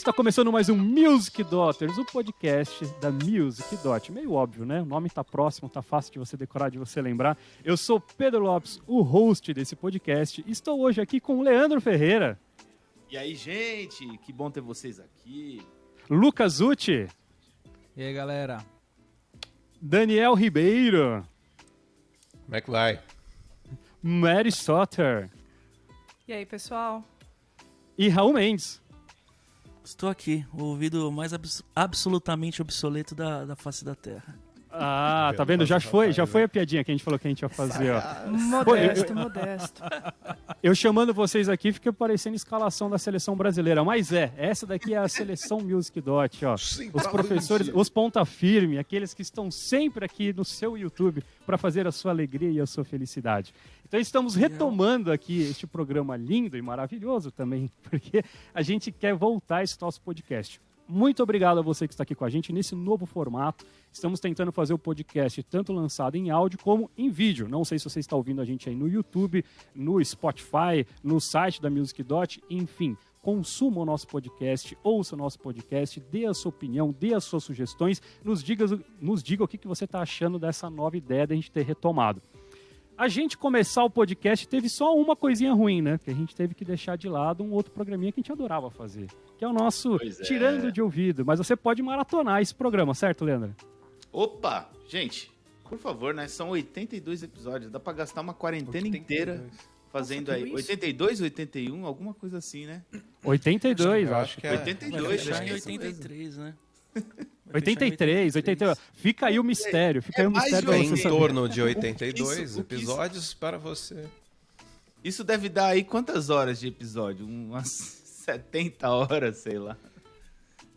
está começando mais um Music Daughters, o podcast da Music Dot. Meio óbvio, né? O nome está próximo, tá fácil de você decorar, de você lembrar. Eu sou Pedro Lopes, o host desse podcast. Estou hoje aqui com o Leandro Ferreira. E aí, gente, que bom ter vocês aqui. Lucas Uti. E aí, galera? Daniel Ribeiro. Como é que vai? Mary Sotter. E aí, pessoal? E Raul Mendes. Estou aqui, o ouvido mais abs absolutamente obsoleto da, da face da Terra. Ah, tá vendo? Já foi, já foi a piadinha que a gente falou que a gente ia fazer, ó. Modesto, modesto. Eu chamando vocês aqui fica parecendo escalação da seleção brasileira, mas é, essa daqui é a seleção Music Dot, ó. Os professores, os ponta firme, aqueles que estão sempre aqui no seu YouTube para fazer a sua alegria e a sua felicidade. Então estamos retomando aqui este programa lindo e maravilhoso também, porque a gente quer voltar esse nosso podcast. Muito obrigado a você que está aqui com a gente nesse novo formato. Estamos tentando fazer o podcast tanto lançado em áudio como em vídeo. Não sei se você está ouvindo a gente aí no YouTube, no Spotify, no site da Music Dot, enfim. Consuma o nosso podcast, ouça o nosso podcast, dê a sua opinião, dê as suas sugestões, nos diga, nos diga o que, você está achando dessa nova ideia de a gente ter retomado. A gente começar o podcast teve só uma coisinha ruim, né? Que a gente teve que deixar de lado um outro programinha que a gente adorava fazer, que é o nosso é. Tirando de Ouvido. Mas você pode maratonar esse programa, certo, Leandro? Opa, gente, por favor, né? São 82 episódios, dá pra gastar uma quarentena inteira fazendo Nossa, aí. isso? 82, 81, alguma coisa assim, né? 82, Eu acho. acho que é. 82, Vai acho que é isso mesmo. 83, né? Vai fechar em 83, 82. Fica aí o mistério, fica aí o É mais mistério de pra Em saber. torno de O 82 que isso- que isso- episódios para você. Isso deve dar aí quantas horas de episódio? Umas 70 horas, sei lá.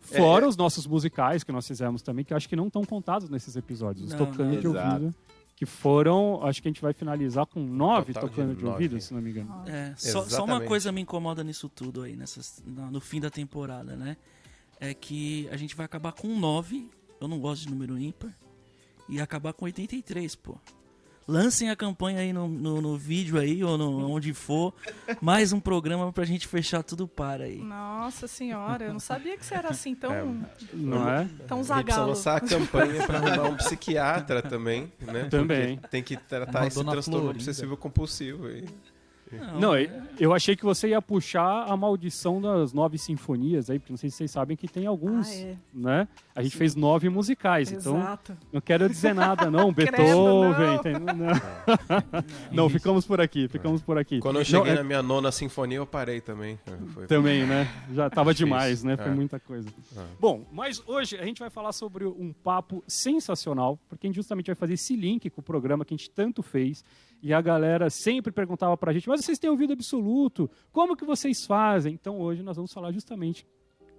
Fora É. os nossos musicais que nós fizemos também, que eu acho que não estão contados nesses episódios. Os Não, tocando não. de Exato. ouvido. Que foram, acho que a gente vai finalizar com nove Total de tocando de, nove. ouvido, se não me engano. É, só, só uma coisa me incomoda nisso tudo aí, nessas, no, no fim da temporada, né? É que a gente vai acabar com 9, eu não gosto de número ímpar, e acabar com 83, pô. Lancem a campanha aí no, no, no vídeo aí, ou no, onde for, mais um programa pra gente fechar tudo para aí. Nossa senhora, eu não sabia que você era assim tão, Não é? tão zagalo. lançar a campanha para arrumar um psiquiatra também, né? Também. Porque tem que tratar Uma esse transtorno obsessivo compulsivo. aí. Não, eu- eu achei que você ia puxar a maldição das nove sinfonias aí, porque não sei se vocês sabem que tem alguns, Ah, é. né? A gente fez nove musicais, então Exato. não quero dizer nada não, Credo, Beethoven, não. entendeu? não. Não, ficamos por aqui, ficamos por aqui. Quando eu Não, cheguei é- na minha nona sinfonia, eu parei também. Foi- Também, né? Já tava Difícil, demais, né? Foi é. muita coisa. É. Bom, mas hoje a gente vai falar sobre um papo sensacional, porque a gente justamente vai fazer esse link com o programa que a gente tanto fez. E a galera sempre perguntava pra gente, mas vocês têm ouvido absoluto? Como que vocês fazem? Então hoje nós vamos falar justamente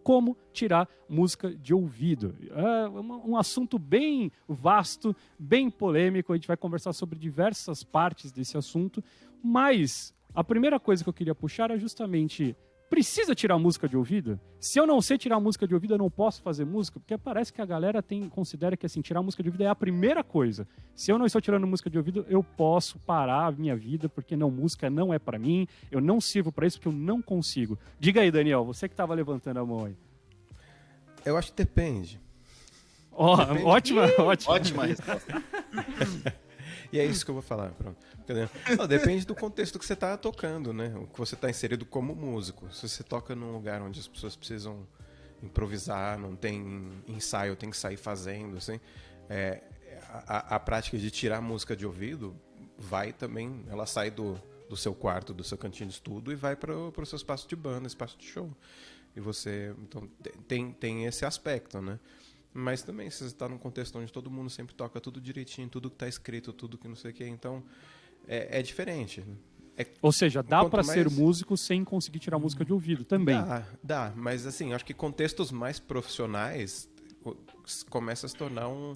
como tirar música de ouvido. É um assunto bem vasto, bem polêmico. A gente vai conversar sobre diversas partes desse assunto, mas a primeira coisa que eu queria puxar é justamente precisa tirar música de ouvido? Se eu não sei tirar música de ouvido, eu não posso fazer música, porque parece que a galera tem considera que assim, tirar música de ouvido é a primeira coisa. Se eu não estou tirando música de ouvido, eu posso parar a minha vida, porque não música não é pra mim, eu não sirvo pra isso porque eu não consigo. Diga aí, Daniel, você que tava levantando a mão aí. Eu acho que depende. Ó, ótima, ótima. Ótima resposta. E é isso que eu vou falar. Pronto. Depende do contexto que você está tocando, né? O que você está inserido como músico. Se você toca num lugar onde as pessoas precisam improvisar, não tem ensaio, tem que sair fazendo, assim, é, a, a prática de tirar música de ouvido vai também, ela sai do, do seu quarto, do seu cantinho de estudo e vai para o seu espaço de banda, espaço de show. E você, então, te- tem, tem esse aspecto, né? Mas também, se você está num contexto onde todo mundo sempre toca tudo direitinho, tudo que está escrito, tudo que não sei o que, então é, é diferente. É, Ou seja, dá Quanto pra ser mais- músico sem conseguir tirar música de ouvido também. Dá, dá, mas assim, acho que contextos mais profissionais começa a se tornar um.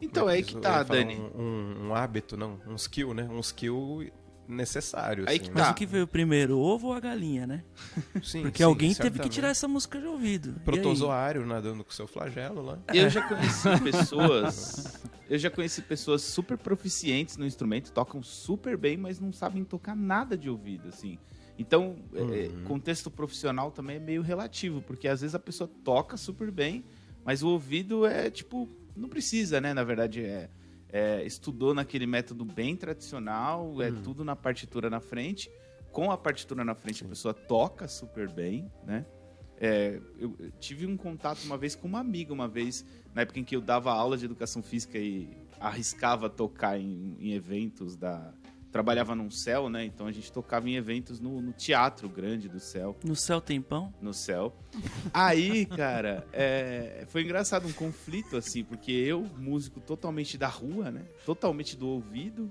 Então é aí que tá, Dani. Um, um- um hábito, não, um skill, né? Um skill necessário. Aí assim, que né? Mas Tá. o que veio primeiro, o ovo ou a galinha, né? Sim, Porque sim, alguém teve que certamente. tirar essa música de ouvido. Protozoário nadando com seu flagelo lá. Eu já conheci pessoas. Eu já conheci pessoas super proficientes no instrumento, tocam super bem, mas não sabem tocar nada de ouvido, assim. Então, é, Uhum. contexto profissional também é meio relativo, porque às vezes a pessoa toca super bem, mas o ouvido é tipo, não precisa, né? Na verdade, é, é, estudou naquele método bem tradicional, é Hum. tudo na partitura na frente. Com a partitura na frente, a pessoa toca super bem, né? É, eu eu tive um contato uma vez com uma amiga, uma vez, na época em que eu dava aula de educação física e arriscava tocar em, em eventos da. Trabalhava num céu, né? Então a gente tocava em eventos no, no teatro grande do céu No céu tem pão? no céu. Aí, cara, é, foi engraçado um conflito, assim, porque eu, músico totalmente da rua, né? Totalmente do ouvido,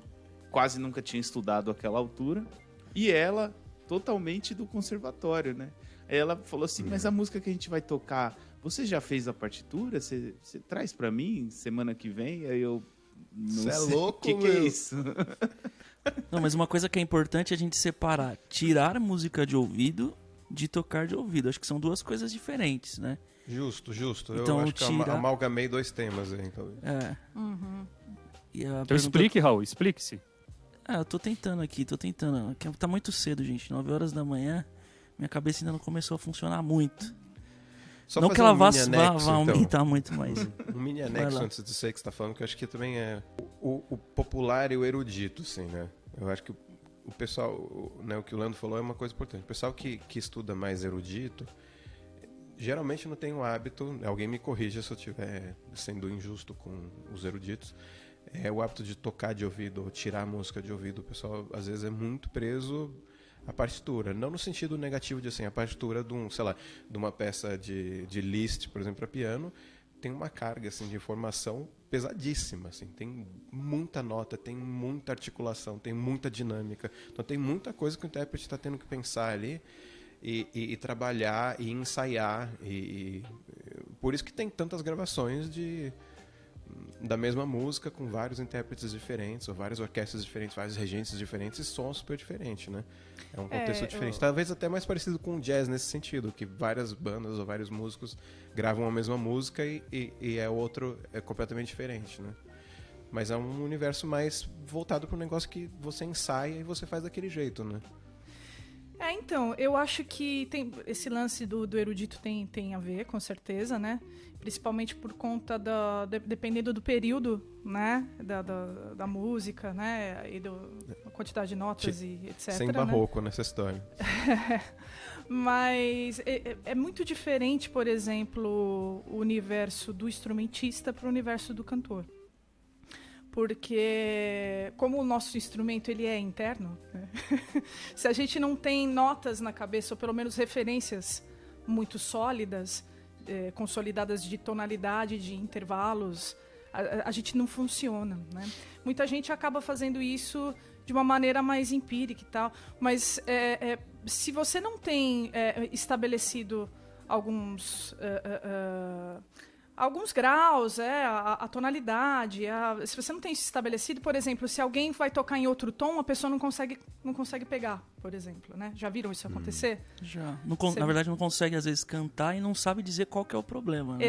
quase nunca tinha estudado àquela altura. E ela, totalmente do conservatório, né? Aí ela falou assim: Mas a música que a gente vai tocar, você já fez a partitura? Você, você traz pra mim semana que vem? Aí eu. Não Cê é sei. louco, O que, que é isso? Não, mas uma coisa que é importante é a gente separar tirar música de ouvido de tocar de ouvido. Acho que são duas coisas diferentes, né? Justo, justo. Então, eu acho que eu tira- amalgamei dois temas aí. Então. É. Uhum. E Então pergunta- explique, Raul, explique-se. Ah, eu tô tentando aqui, tô tentando. Que Tá muito cedo, gente. 9 horas da manhã. Minha cabeça ainda não começou a funcionar muito. Só não que ela um vá, vá- anexo, vá então. aumentar muito mais. Um mini anexo antes disso aí que você tá falando, que eu acho que também é o, o popular e o erudito, assim, né? Eu acho que o, o pessoal, o, né, o que o Lando falou é uma coisa importante. O pessoal que, que estuda mais erudito, geralmente não tem o hábito, alguém me corrija se eu estiver sendo injusto com os eruditos, é o hábito de tocar de ouvido, ou tirar a música de ouvido. O pessoal, às vezes, é muito preso à partitura. Não no sentido negativo de, assim, a partitura de um, sei lá, de uma peça de, de Liszt, por exemplo, para piano, tem uma carga, assim, de informação pesadíssima, assim. Tem muita nota, tem muita articulação, tem muita dinâmica. Então, tem muita coisa que o intérprete está tendo que pensar ali e, e- e trabalhar e ensaiar. E, e- por isso que tem tantas gravações de da mesma música com vários intérpretes diferentes, ou várias orquestras diferentes, vários regentes diferentes e som super diferente, né? É um É, contexto diferente. eu- Talvez até mais parecido com o jazz nesse sentido, que várias bandas ou vários músicos gravam a mesma música e, e, e é outro, é completamente diferente, né? Mas é um universo mais voltado para um negócio que você ensaia e você faz daquele jeito, né? É, então, eu acho que tem esse lance do, do erudito tem, tem a ver, com certeza, né? Principalmente por conta da. de- dependendo do período, né? Da, da, da música, né? E do, da quantidade de notas e etc. Sem né? barroco nessa história. Mas é, é- é muito diferente, por exemplo, o universo do instrumentista para o universo do cantor. Porque como o nosso instrumento ele é interno, né? se a gente não tem notas na cabeça, ou pelo menos referências muito sólidas, eh, consolidadas de tonalidade, de intervalos, a, a- gente não funciona. Né? Muita gente acaba fazendo isso de uma maneira mais empírica e tal, mas é, é, se você não tem é, estabelecido alguns é, é, é, alguns graus, é, a, a tonalidade, a- se você não tem isso estabelecido, por exemplo, se alguém vai tocar em outro tom, a pessoa não consegue não consegue pegar, por exemplo, né? Já viram isso acontecer? Já. Não Você- Na verdade, não consegue, às vezes, cantar e não sabe dizer qual que é o problema, né?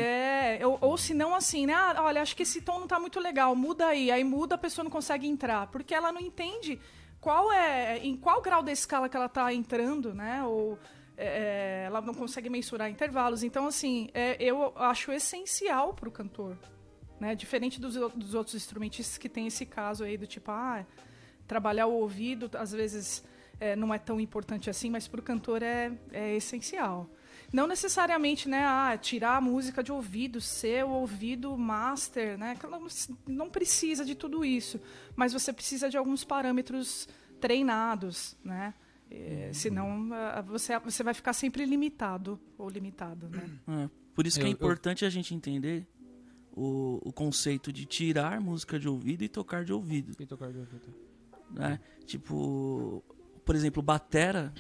É, ou, ou se não assim, né? Ah, olha, acho que esse tom não tá muito legal, muda aí. Aí muda, a pessoa não consegue entrar, porque ela não entende qual é, em qual grau da escala que ela tá entrando, né? Ou é, ela não consegue mensurar intervalos. Então, assim, é, eu acho essencial pro cantor, né? Diferente dos, o- dos outros instrumentistas que tem esse caso aí do tipo, ah, trabalhar o ouvido, às vezes é, não é tão importante assim, mas pro cantor é, é essencial. Não necessariamente, né, ah, tirar a música de ouvido, ser o ouvido master, né? não precisa de tudo isso, mas você precisa de alguns parâmetros treinados, né? É, senão ah, você, você vai ficar sempre limitado ou limitada, né? É, por isso que Eu- é eu- importante a gente entender o, o conceito de tirar música de ouvido e tocar de ouvido. Quem tocar de ouvido? né? Tipo, por exemplo, batera,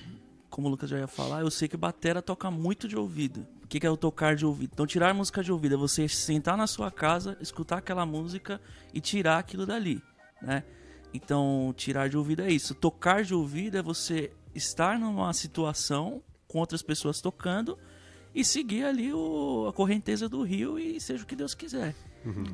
como o Lucas já ia falar, eu sei que batera toca muito de ouvido. O que que é o tocar de ouvido? Então, tirar música de ouvido é você sentar na sua casa, escutar aquela música e tirar aquilo dali, né? Então, tirar de ouvido é isso. Tocar de ouvido é você estar numa situação com outras pessoas tocando e seguir ali o- a correnteza do rio e seja o que Deus quiser.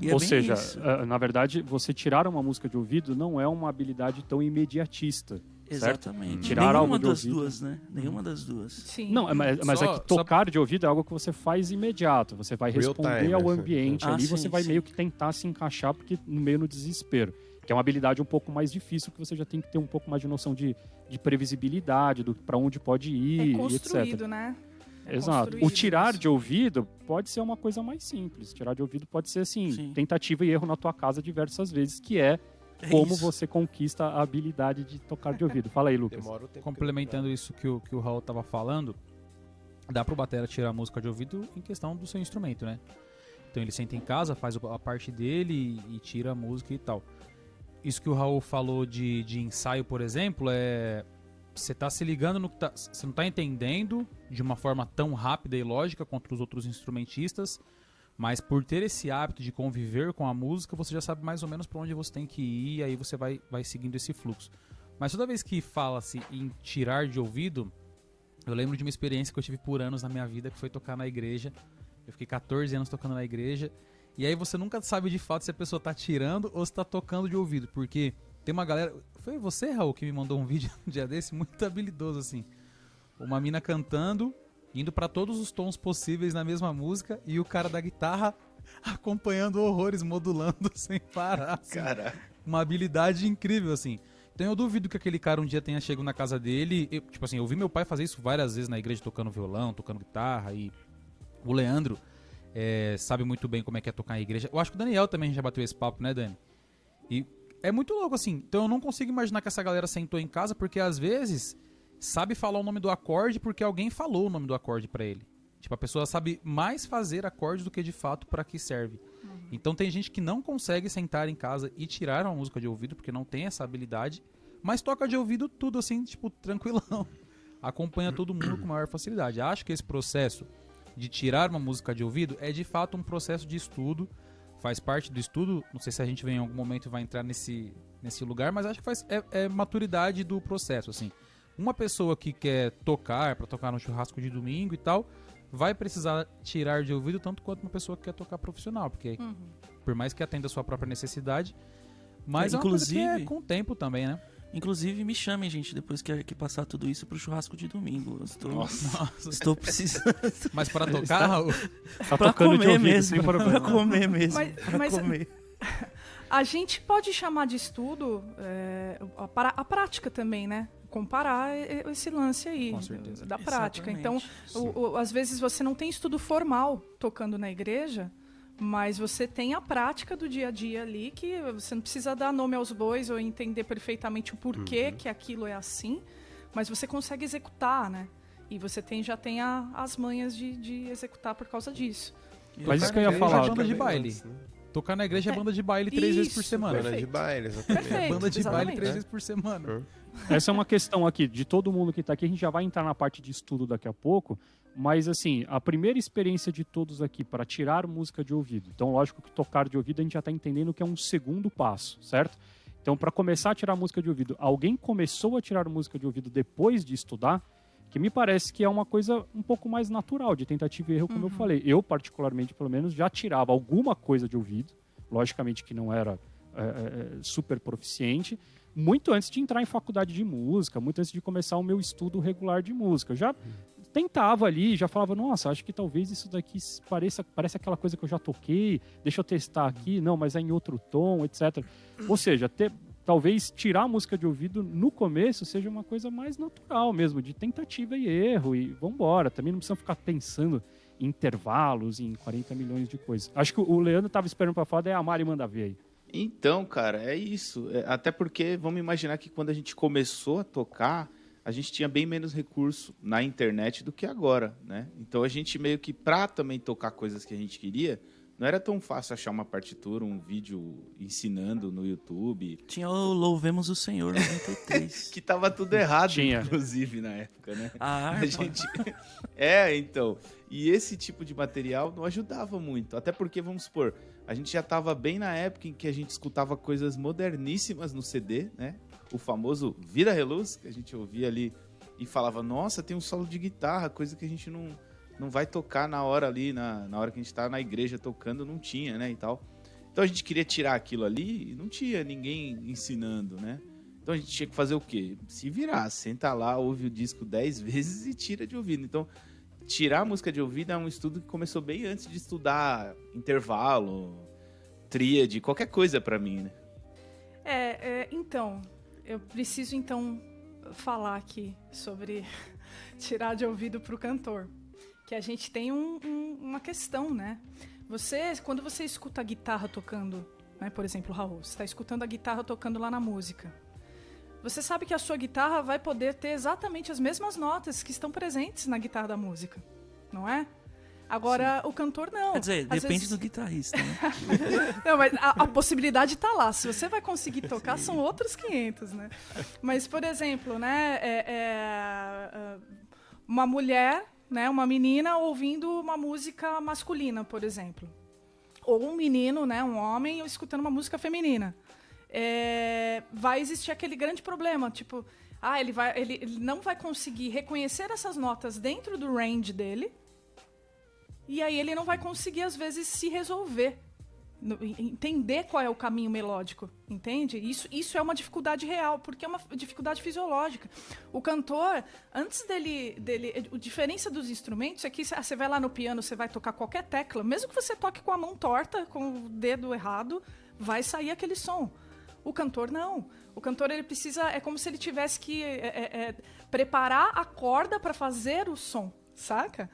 E é Ou seja, isso. na verdade, você tirar uma música de ouvido não é uma habilidade tão imediatista. Exatamente. Tirar Nenhuma algo de das ouvido. duas, né? Nenhuma das duas. Sim. Não, é- mas, mas Só- é que tocar de ouvido é algo que você faz imediato. Você vai Real responder time, ao né? ambiente Ah, ali, sim, você vai sim. meio que tentar se encaixar porque no meio no desespero. Que é uma habilidade um pouco mais difícil, que você já tem que ter um pouco mais de noção de, de previsibilidade, do para onde pode ir, É e construído, etc. né? É Exato. O tirar isso. de ouvido pode ser uma coisa mais simples. Tirar de ouvido pode ser assim, Sim. tentativa e erro na tua casa diversas vezes, que é É como isso. você conquista a habilidade de tocar de ouvido. Fala aí, Lucas. Complementando isso que o, que o Raul tava falando, dá pro batera tirar a música de ouvido em questão do seu instrumento, né? Então ele senta em casa, faz a parte dele e, e tira a música e tal. Isso que o Raul falou de, de ensaio, por exemplo, é. Você tá se ligando no que tá. Você não tá entendendo de uma forma tão rápida e lógica quanto os outros instrumentistas. Mas por ter esse hábito de conviver com a música, você já sabe mais ou menos para onde você tem que ir, e aí você vai, vai seguindo esse fluxo. Mas toda vez que fala-se em tirar de ouvido, eu lembro de uma experiência que eu tive por anos na minha vida, que foi tocar na igreja. Eu fiquei 14 anos tocando na igreja. E aí você nunca sabe de fato se a pessoa tá tirando ou se tá tocando de ouvido. Porque tem uma galera. Foi você, Raul, que me mandou um vídeo um dia desse, muito habilidoso assim. Uma mina cantando, indo pra todos os tons possíveis na mesma música, e o cara da guitarra acompanhando horrores, modulando sem parar. assim Cara, uma habilidade incrível, assim. Então eu duvido que aquele cara um dia tenha chegado na casa dele. eu- tipo assim, eu vi meu pai fazer isso várias vezes na igreja, tocando violão, tocando guitarra. E o Leandro é, sabe muito bem como é que é tocar na igreja. Eu acho que o Daniel também já bateu esse papo, né, Dani? E é muito louco, assim. Então eu não consigo imaginar que essa galera sentou em casa, porque às vezes sabe falar o nome do acorde porque alguém falou o nome do acorde pra ele. Tipo, a pessoa sabe mais fazer acordes do que de fato pra que serve. Então tem gente que não consegue sentar em casa e tirar uma música de ouvido porque não tem essa habilidade, mas toca de ouvido tudo assim, tipo, tranquilão. Acompanha todo mundo com maior facilidade. Acho que esse processo de tirar uma música de ouvido é de fato um processo de estudo, faz parte do estudo. Não sei se a gente vai, em algum momento vai entrar nesse, nesse lugar, mas acho que faz, é, é maturidade do processo, assim. Uma pessoa que quer tocar, para tocar no churrasco de domingo e tal, vai precisar tirar de ouvido tanto quanto uma pessoa que quer tocar profissional, porque Uhum. por mais que atenda a sua própria necessidade, mas é, uma coisa que Inclusive- é com o tempo também, né? Inclusive, me chamem, gente, depois que, que passar tudo isso pro churrasco de domingo. Eu estou, Nossa. estou precisando. Mas para tocar, Raul, Tá pra tocando de comer ouvido, mesmo. sem problema. Pra comer mesmo. Mas- pra mas- comer. A gente pode chamar de estudo é, a, a prática também, né? Comparar esse lance aí Com certeza. da prática. Então, Exatamente. o- o- às vezes você não tem estudo formal tocando na igreja, mas você tem a prática do dia a dia ali que você não precisa dar nome aos bois ou entender perfeitamente o porquê que aquilo é assim, mas você consegue executar, né? E você tem, já tem a- as manhas de, de executar por causa disso. Mas isso que eu ia falar. é banda de baile. antes, né? Tocar na igreja é É, banda de baile três vezes por isso, semana. Banda de baile, exatamente. Perfeito. Banda de baile exatamente. três vezes por semana. Essa é uma questão aqui de todo mundo que está aqui. A gente já vai entrar na parte de estudo daqui a pouco. Mas, assim, a primeira experiência de todos aqui para tirar música de ouvido. Então, lógico que tocar de ouvido a gente já está entendendo que é um segundo passo, certo? Então, para começar a tirar música de ouvido, alguém começou a tirar música de ouvido depois de estudar? Que me parece que é uma coisa um pouco mais natural, de tentativa e erro, como eu falei. Eu, particularmente, pelo menos, já tirava alguma coisa de ouvido. Logicamente que não era é, é, super proficiente, muito antes de entrar em faculdade de música, muito antes de começar o meu estudo regular de música. Eu já tentava ali, já falava, nossa, acho que talvez isso daqui pareça, parece aquela coisa que eu já toquei, deixa eu testar aqui, não, mas é em outro tom, etc. Ou seja, ter, talvez tirar a música de ouvido no começo seja uma coisa mais natural mesmo, de tentativa e erro, e vambora. Também não precisa ficar pensando em intervalos, em 40 milhões de coisas. Acho que o Leandro estava esperando para falar, daí a Mari manda ver aí. Então, cara, é isso. É, até porque vamos imaginar que quando a gente começou a tocar, a gente tinha bem menos recurso na internet do que agora, né? Então a gente meio que pra também tocar coisas que a gente queria, não era tão fácil achar uma partitura, um vídeo ensinando no YouTube, Tinha o Louvemos o Senhor 93. que tava tudo errado, Tinha. inclusive na época, né? A A gente É, então. E esse tipo de material não ajudava muito. Até porque, vamos supor, a gente já estava bem na época em que a gente escutava coisas moderníssimas no CD, né? O famoso Vida Reluz, que a gente ouvia ali e falava, nossa, tem um solo de guitarra, coisa que a gente não, não vai tocar na hora ali, na, na hora que a gente tá na igreja tocando, não tinha, né? E tal. Então a gente queria tirar aquilo ali e não tinha ninguém ensinando, né? Então a gente tinha que fazer o quê? Se virar, senta lá, ouve o disco dez vezes e tira de ouvido. Então, tirar a música de ouvido é um estudo que começou bem antes de estudar intervalo, tríade, qualquer coisa pra mim, né? É, é, então, eu preciso então falar aqui sobre tirar de ouvido para o cantor. Que a gente tem um- um- uma questão, né? Você, quando você escuta a guitarra tocando, né, por exemplo, Raul, você está escutando a guitarra tocando lá na música. Você sabe que a sua guitarra vai poder ter exatamente as mesmas notas que estão presentes na guitarra da música, não é? Agora, o cantor não. Quer dizer, Às depende vezes- do guitarrista, né? não, mas a, a possibilidade tá lá. Se você vai conseguir tocar, são outros 500, né? Mas, por exemplo, né, é, é, uma mulher, né, uma menina ouvindo uma música masculina, por exemplo. Ou um menino, né, um homem, escutando uma música feminina. É, vai existir aquele grande problema, tipo, ah, ele, vai, ele, ele não vai conseguir reconhecer essas notas dentro do range dele, e aí ele não vai conseguir, às vezes, se resolver. entender qual é o caminho melódico, entende? Isso, isso é uma dificuldade real, porque é uma dificuldade fisiológica. O cantor, antes dele, dele. A diferença dos instrumentos é que ah, você vai lá no piano, você vai tocar qualquer tecla, mesmo que você toque com a mão torta, com o dedo errado, vai sair aquele som. O cantor não. O cantor ele precisa é como se ele tivesse que é, é, é, preparar a corda para fazer o som, saca?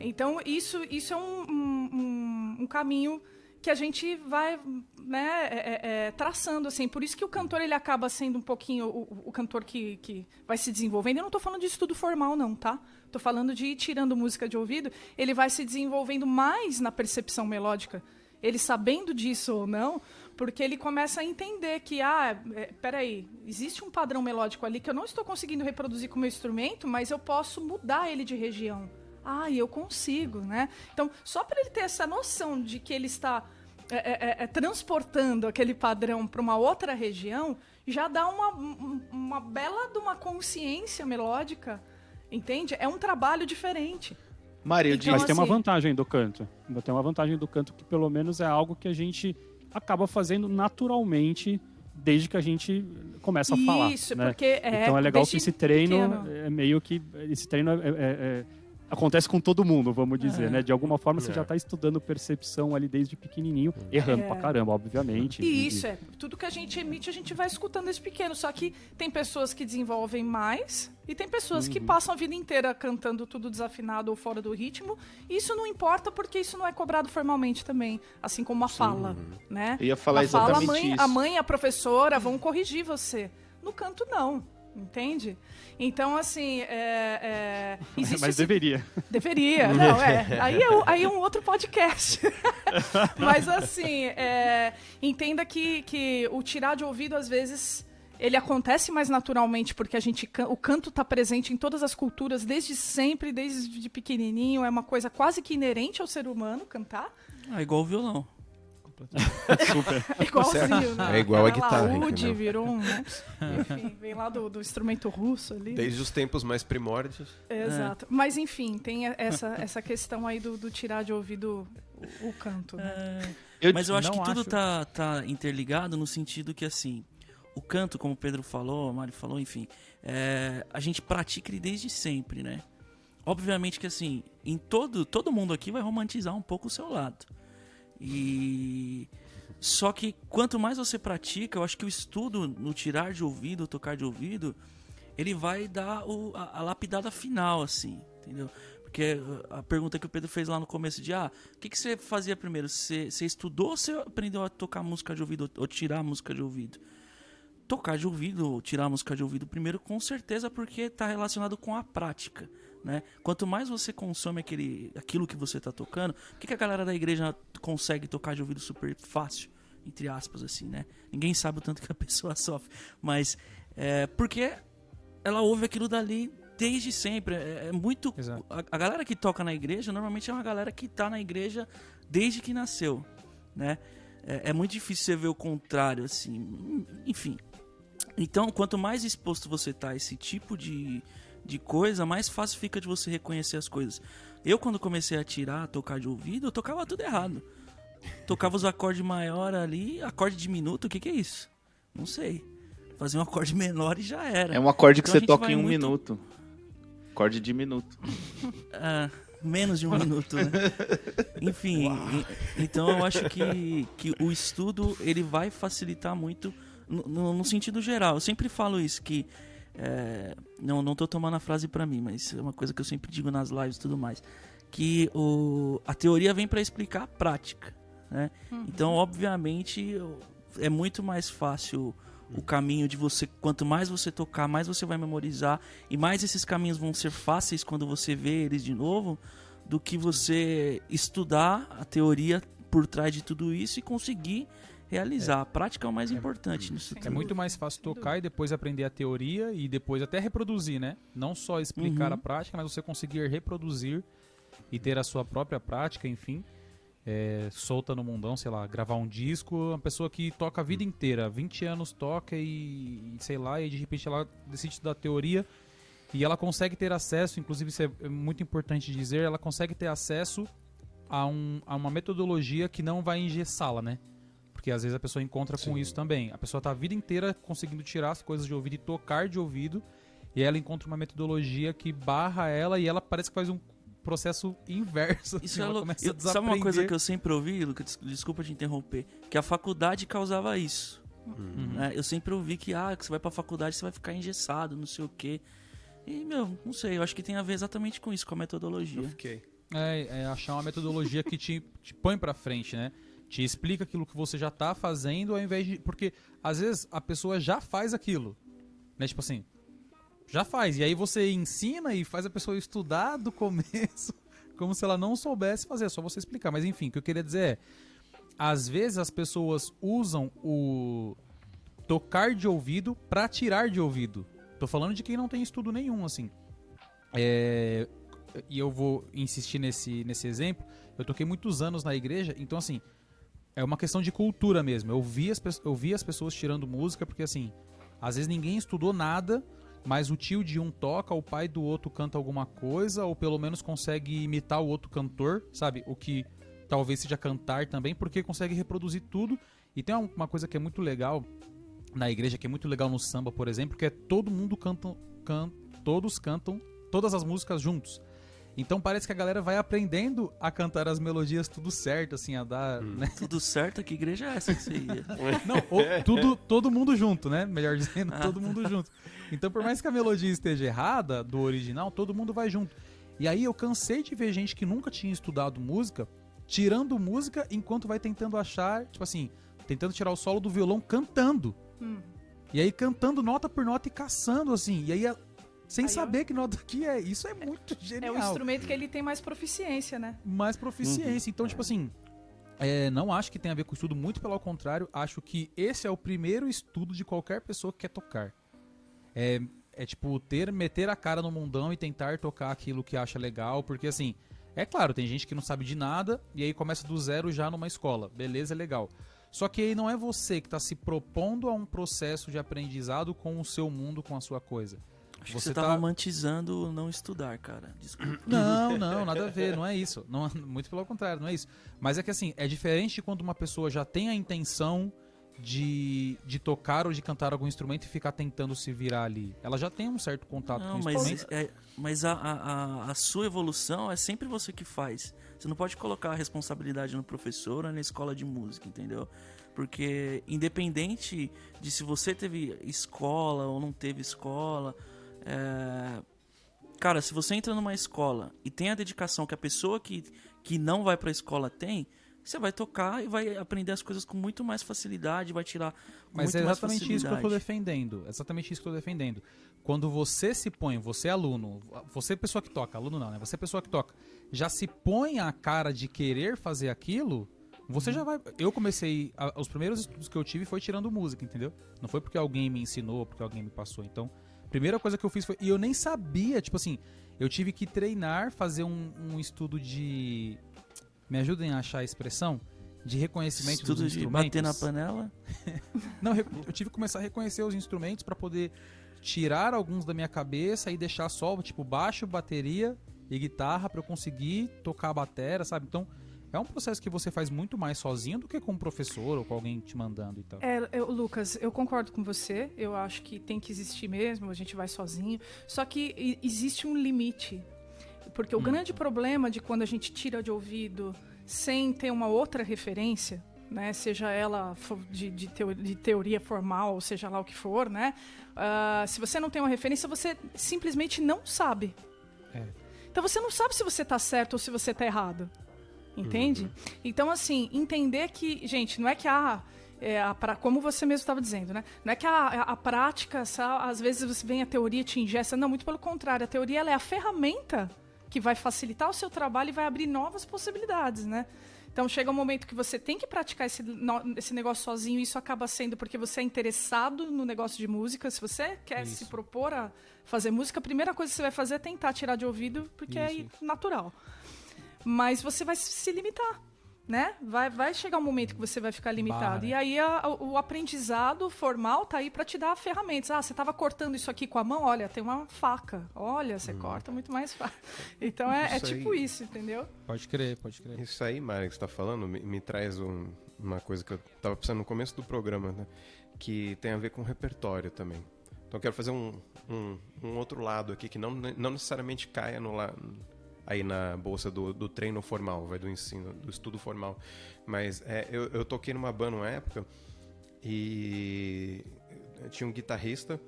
Então isso isso é um, um- um- caminho que a gente vai né, é, é, é, traçando assim. Por isso que o cantor ele acaba sendo um pouquinho o, o- o cantor que, que vai se desenvolvendo. Eu não estou falando de estudo formal não, tá? Estou falando de ir tirando música de ouvido. Ele vai se desenvolvendo mais na percepção melódica. Ele sabendo disso ou não, porque ele começa a entender que, ah, é, peraí, existe um padrão melódico ali que eu não estou conseguindo reproduzir com o meu instrumento, mas eu posso mudar ele de região. Ah, e eu consigo, né? Então, só para ele ter essa noção de que ele está é, é, é, transportando aquele padrão para uma outra região, já dá uma, um- uma bela de uma consciência melódica, entende? É um trabalho diferente. Maria, eu Então, disse, Mas tem uma assim- vantagem do canto. Tem uma vantagem do canto que pelo menos é algo que a gente acaba fazendo naturalmente desde que a gente começa a falar. Isso, né? porque é. então é legal que esse treino pequeno. é meio que esse treino é- é- é- acontece com todo mundo, vamos dizer, É. né? De alguma forma você É. já está estudando percepção ali desde pequenininho, errando É. pra caramba, obviamente. E isso é, tudo que a gente emite, a gente vai escutando desde pequeno. Só que tem pessoas que desenvolvem mais e tem pessoas Uhum. que passam a vida inteira cantando tudo desafinado ou fora do ritmo. E isso não importa porque isso não é cobrado formalmente também, assim como a fala, né? Eu ia falar a fala, a exatamente mãe, isso. a mãe e a professora vão corrigir você. No canto, não. Entende? Então, assim, é, é, existe Mas esse deveria. Deveria, não, é. Aí é, aí é um outro podcast. Mas assim, é, entenda que, que o tirar de ouvido, às vezes, ele acontece mais naturalmente, porque a gente can- o canto está presente em todas as culturas desde sempre, desde pequenininho. É uma coisa quase que inerente ao ser humano cantar. Ah, igual o violão. Super. É igualzinho, né? É igual a guitarra, entendeu? virou um, né? Enfim, vem lá do, do instrumento russo ali. Desde os tempos mais primórdios. Exato. Mas enfim, tem essa, essa questão aí do, do tirar de ouvido o, o canto. Né? Eu- Mas eu acho que tudo acho. tá, tá interligado no sentido que, assim, o canto, como o Pedro falou, a Mari falou, enfim, é, a gente pratica ele desde sempre, né? Obviamente que, assim, em todo, todo mundo aqui vai romantizar um pouco o seu lado. E. Só que quanto mais você pratica, eu acho que o estudo no tirar de ouvido, tocar de ouvido, ele vai dar o- a, a lapidada final, assim, entendeu? Porque a pergunta que o Pedro fez lá no começo de, ah, o que, que você fazia primeiro? Você, você estudou ou você aprendeu a tocar música de ouvido ou tirar música de ouvido? Tocar de ouvido ou tirar música de ouvido primeiro, com certeza, porque está relacionado com a prática, né? Quanto mais você consome aquele, aquilo que você está tocando, por que, que a galera da igreja consegue tocar de ouvido super fácil? Entre aspas, assim, né? Ninguém sabe o tanto que a pessoa sofre. Mas é porque ela ouve aquilo dali desde sempre. É, é muito. A, a galera que toca na igreja normalmente é uma galera que tá na igreja desde que nasceu, né? É, é muito difícil você ver o contrário, assim. Enfim. Então, quanto mais exposto você tá a esse tipo de, de coisa, mais fácil fica de você reconhecer as coisas. Eu, quando comecei a tirar, a tocar de ouvido, eu tocava tudo errado. Tocava os acordes maior ali, acorde diminuto, o que, que é isso? Não sei. fazer um acorde menor e já era. É um acorde que Então a você toca em um muito- minuto. Acorde de minuto. Ah, menos de um minuto, né? Enfim, e- então eu acho que, que o estudo ele vai facilitar muito no, no- no sentido geral. Eu sempre falo isso, que é, não, não tô tomando a frase pra mim, mas é uma coisa que eu sempre digo nas lives e tudo mais. Que o, a teoria vem pra explicar a prática, né? Então, obviamente, é muito mais fácil o caminho de você, quanto mais você tocar, mais você vai memorizar e mais esses caminhos vão ser fáceis quando você vê eles de novo, do que você estudar a teoria por trás de tudo isso e conseguir realizar. A prática é o mais importante nisso É tudo. muito mais fácil tocar e depois aprender a teoria e depois até reproduzir, né? Não só explicar Uhum. a prática, mas você conseguir reproduzir e ter a sua própria prática, enfim. é, solta no mundão, sei lá, gravar um disco, uma pessoa que toca a vida inteira, 20 anos toca e, e sei lá, e de repente ela decide estudar teoria e ela consegue ter acesso, inclusive isso é muito importante dizer, ela consegue ter acesso a, um, a uma metodologia que não vai engessá-la, né? Porque às vezes a pessoa encontra com Sim. isso também. A pessoa tá a vida inteira conseguindo tirar as coisas de ouvido e tocar de ouvido, e ela encontra uma metodologia que barra ela e ela parece que faz um processo inverso. Isso assim, é ela lou- começa a eu- Sabe uma coisa que eu sempre ouvi, Lucas? Des- Desculpa te interromper. Que a faculdade causava isso. Uhum. né? Eu sempre ouvi que, ah, que você vai pra faculdade, você vai ficar engessado, não sei o quê. E, meu, não sei, eu acho que tem a ver exatamente com isso, com a metodologia. Eu fiquei. É, é achar uma metodologia que te, te põe pra frente, né? Te explica aquilo que você já tá fazendo ao invés de. Porque às vezes a pessoa já faz aquilo. Né? Tipo assim. Já faz. E aí você ensina e faz a pessoa estudar do começo, como se ela não soubesse fazer. É só você explicar. Mas enfim, o que eu queria dizer é. Às vezes as pessoas usam o tocar de ouvido pra tirar de ouvido. Tô falando de quem não tem estudo nenhum, assim. É, e eu vou insistir nesse, nesse exemplo. Eu toquei muitos anos na igreja, então assim, é uma questão de cultura mesmo. Eu vi as, eu vi as pessoas tirando música, porque assim, às vezes ninguém estudou nada, mas o tio de um toca, o pai do outro canta alguma coisa, ou pelo menos consegue imitar o outro cantor, sabe? O que talvez seja cantar também, porque consegue reproduzir tudo. E tem uma coisa que é muito legal na igreja, que é muito legal no samba, por exemplo, que é todo mundo canta, can, todos cantam todas as músicas juntos. Então parece que a galera vai aprendendo a cantar as melodias tudo certo, assim, a dar, né? Tudo certo? Que igreja é essa que você ia? Não, o- tudo, todo mundo junto, né? Melhor dizendo, Ah, todo mundo junto. Então, por mais que a melodia esteja errada do original, todo mundo vai junto. E aí eu cansei de ver gente que nunca tinha estudado música, tirando música enquanto vai tentando achar, tipo assim, tentando tirar o solo do violão cantando. Hum. E aí cantando nota por nota e caçando, assim. E aí, sem Aí, saber que nota que é. Isso é muito É genial o instrumento que ele tem mais proficiência, né? mais proficiência. Então, tipo assim, é, não acho que tenha a ver com estudo, muito pelo contrário, acho que esse é o primeiro estudo de qualquer pessoa que quer tocar. É, é tipo, ter, meter a cara no mundão e tentar tocar aquilo que acha legal, porque assim, é claro, tem gente que não sabe de nada e aí começa do zero já numa escola. Beleza, é legal. Só que aí não é você que está se propondo a um processo de aprendizado com o seu mundo, com a sua coisa. Acho que Você você tá tá- romantizando não estudar, cara. Desculpa. Não, não, nada a ver, não é isso. Não, muito pelo contrário, não é isso. Mas é que assim, é diferente de quando uma pessoa já tem a intenção de, de tocar ou de cantar algum instrumento e ficar tentando se virar ali. Ela já tem um certo contato Não, com o mas, instrumento. é- mas a, a- a sua evolução é sempre você que faz. Você não pode colocar a responsabilidade no professor ou na escola de música, entendeu? Porque independente de se você teve escola ou não teve escola, é, cara, se você entra numa escola e tem a dedicação que a pessoa que, que não vai pra escola tem, você vai tocar e vai aprender as coisas com muito mais facilidade, vai tirar Mas muito é mais exatamente isso que eu tô defendendo. É exatamente isso que eu tô defendendo. Quando você se põe, você é aluno, você é pessoa que toca, aluno não, né? Você é pessoa que toca, já se põe a cara de querer fazer aquilo, você já vai. Eu comecei. a- os primeiros estudos que eu tive foi tirando música, entendeu? Não foi porque alguém me ensinou, porque alguém me passou. Então, primeira coisa que eu fiz foi. E eu nem sabia, tipo assim, eu tive que treinar, fazer um, um estudo de. Me ajudem a achar a expressão? De reconhecimento Tudo dos de instrumentos. bater na panela. Não, eu tive que começar a reconhecer os instrumentos pra poder tirar alguns da minha cabeça e deixar só, tipo, baixo, bateria e guitarra pra eu conseguir tocar a bateria, sabe? Então, É um processo que você faz muito mais sozinho do que com um professor ou com alguém te mandando e tal. É, eu- Lucas, eu concordo com você. Eu acho que tem que existir mesmo, a gente vai sozinho. Só que existe um limite. Porque o grande problema de quando a gente tira de ouvido sem ter uma outra referência, né, seja ela de, de teo- de teoria formal, ou seja lá o que for, né, ah, se você não tem uma referência, você simplesmente não sabe. É. Então você não sabe se você está certo ou se você está errado. Entende? Então, assim, entender que, gente, não é que a. É, a pra, como você mesmo estava dizendo, né? Não é que a, a, prática, às vezes você vem a teoria te ingessa. Não, muito pelo contrário. A teoria é a ferramenta que vai facilitar o seu trabalho e vai abrir novas possibilidades, né? Então chega um momento que você tem que praticar esse, esse negócio sozinho, e isso acaba sendo porque você é interessado no negócio de música. Se você quer se Isso. propor a fazer música, a primeira coisa que você vai fazer é tentar tirar de ouvido, porque é Isso, natural. Mas você vai se limitar. Né? Vai, vai chegar um momento que você vai ficar limitado. E aí a- o, aprendizado formal tá aí para te dar ferramentas. Ah, você estava cortando isso aqui com a mão? Olha, tem uma faca. Olha, você corta muito mais fácil. Então é, é tipo aí. isso, entendeu? Pode crer, pode crer. Isso aí, Mário, que você tá falando, me, me traz um- uma coisa que eu tava pensando no começo do programa, né? Que tem a ver com repertório também. Então eu quero fazer um, um, um outro lado aqui, que não, não necessariamente caia no la, aí na bolsa do, do treino formal, vai do ensino, do estudo formal. Mas é, eu, eu toquei numa banda uma época e tinha um guitarrista,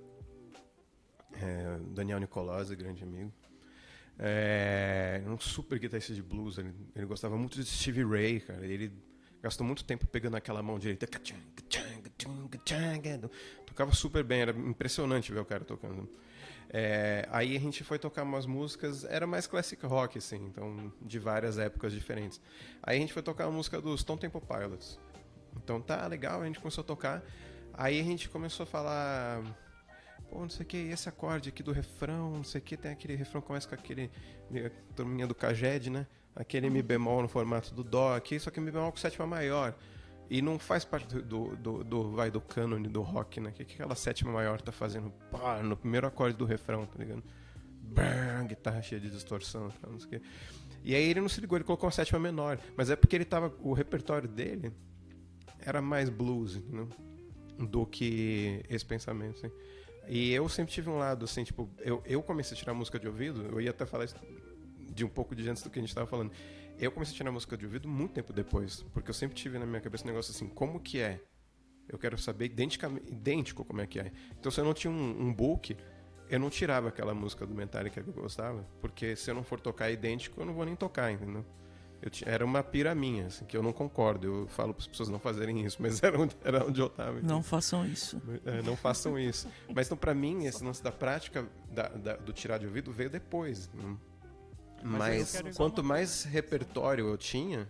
é, Daniel Nicolozzi, grande amigo. É, um super guitarrista de blues. Ele, ele gostava muito de Stevie Ray, cara. Ele gastou muito tempo pegando aquela mão direita. Tocava super bem, era impressionante ver o cara tocando. É, aí a gente foi tocar umas músicas, era mais classic rock, assim, então de várias épocas diferentes. Aí a gente foi tocar uma música dos Stone Temple Pilots. Então tá legal, a gente começou a tocar. Aí a gente começou a falar pô, não sei o que, esse acorde aqui do refrão, não sei o que, tem aquele refrão que começa com aquele turminha do Caged, né? Aquele Mi bemol no formato do Dó aqui, só que Mi bemol com sétima maior. E não faz parte do, do, do, vai, do cânone do rock, né? O que, que aquela sétima maior tá fazendo? Pá, no primeiro acorde do refrão, tá ligado? Guitarra cheia de distorção, tal, não sei o quê. E aí ele não se ligou, ele colocou uma sétima menor. Mas é porque ele tava. O repertório dele era mais blues? Do que esse pensamento, assim. E eu sempre tive um lado, assim, tipo, eu, eu comecei a tirar música de ouvido, eu ia até falar de um pouco de antes do que a gente tava falando. Eu comecei a tirar música de ouvido muito tempo depois, porque eu sempre tive na minha cabeça um negócio assim, como que é? Eu quero saber idêntico como é que é. Então se eu não tinha um, um book, eu não tirava aquela música do Metallica que eu gostava, porque se eu não for tocar idêntico, eu não vou nem tocar, entendeu? Eu ti- era uma pira minha, assim, que eu não concordo. Eu falo para as pessoas não fazerem isso, mas era onde, era onde eu tava. entendeu? Não façam isso. É, não façam isso. Mas então, pra mim, esse lance da prática da- da- do tirar de ouvido veio depois. né? Mas, dizer quanto mais repertório eu tinha,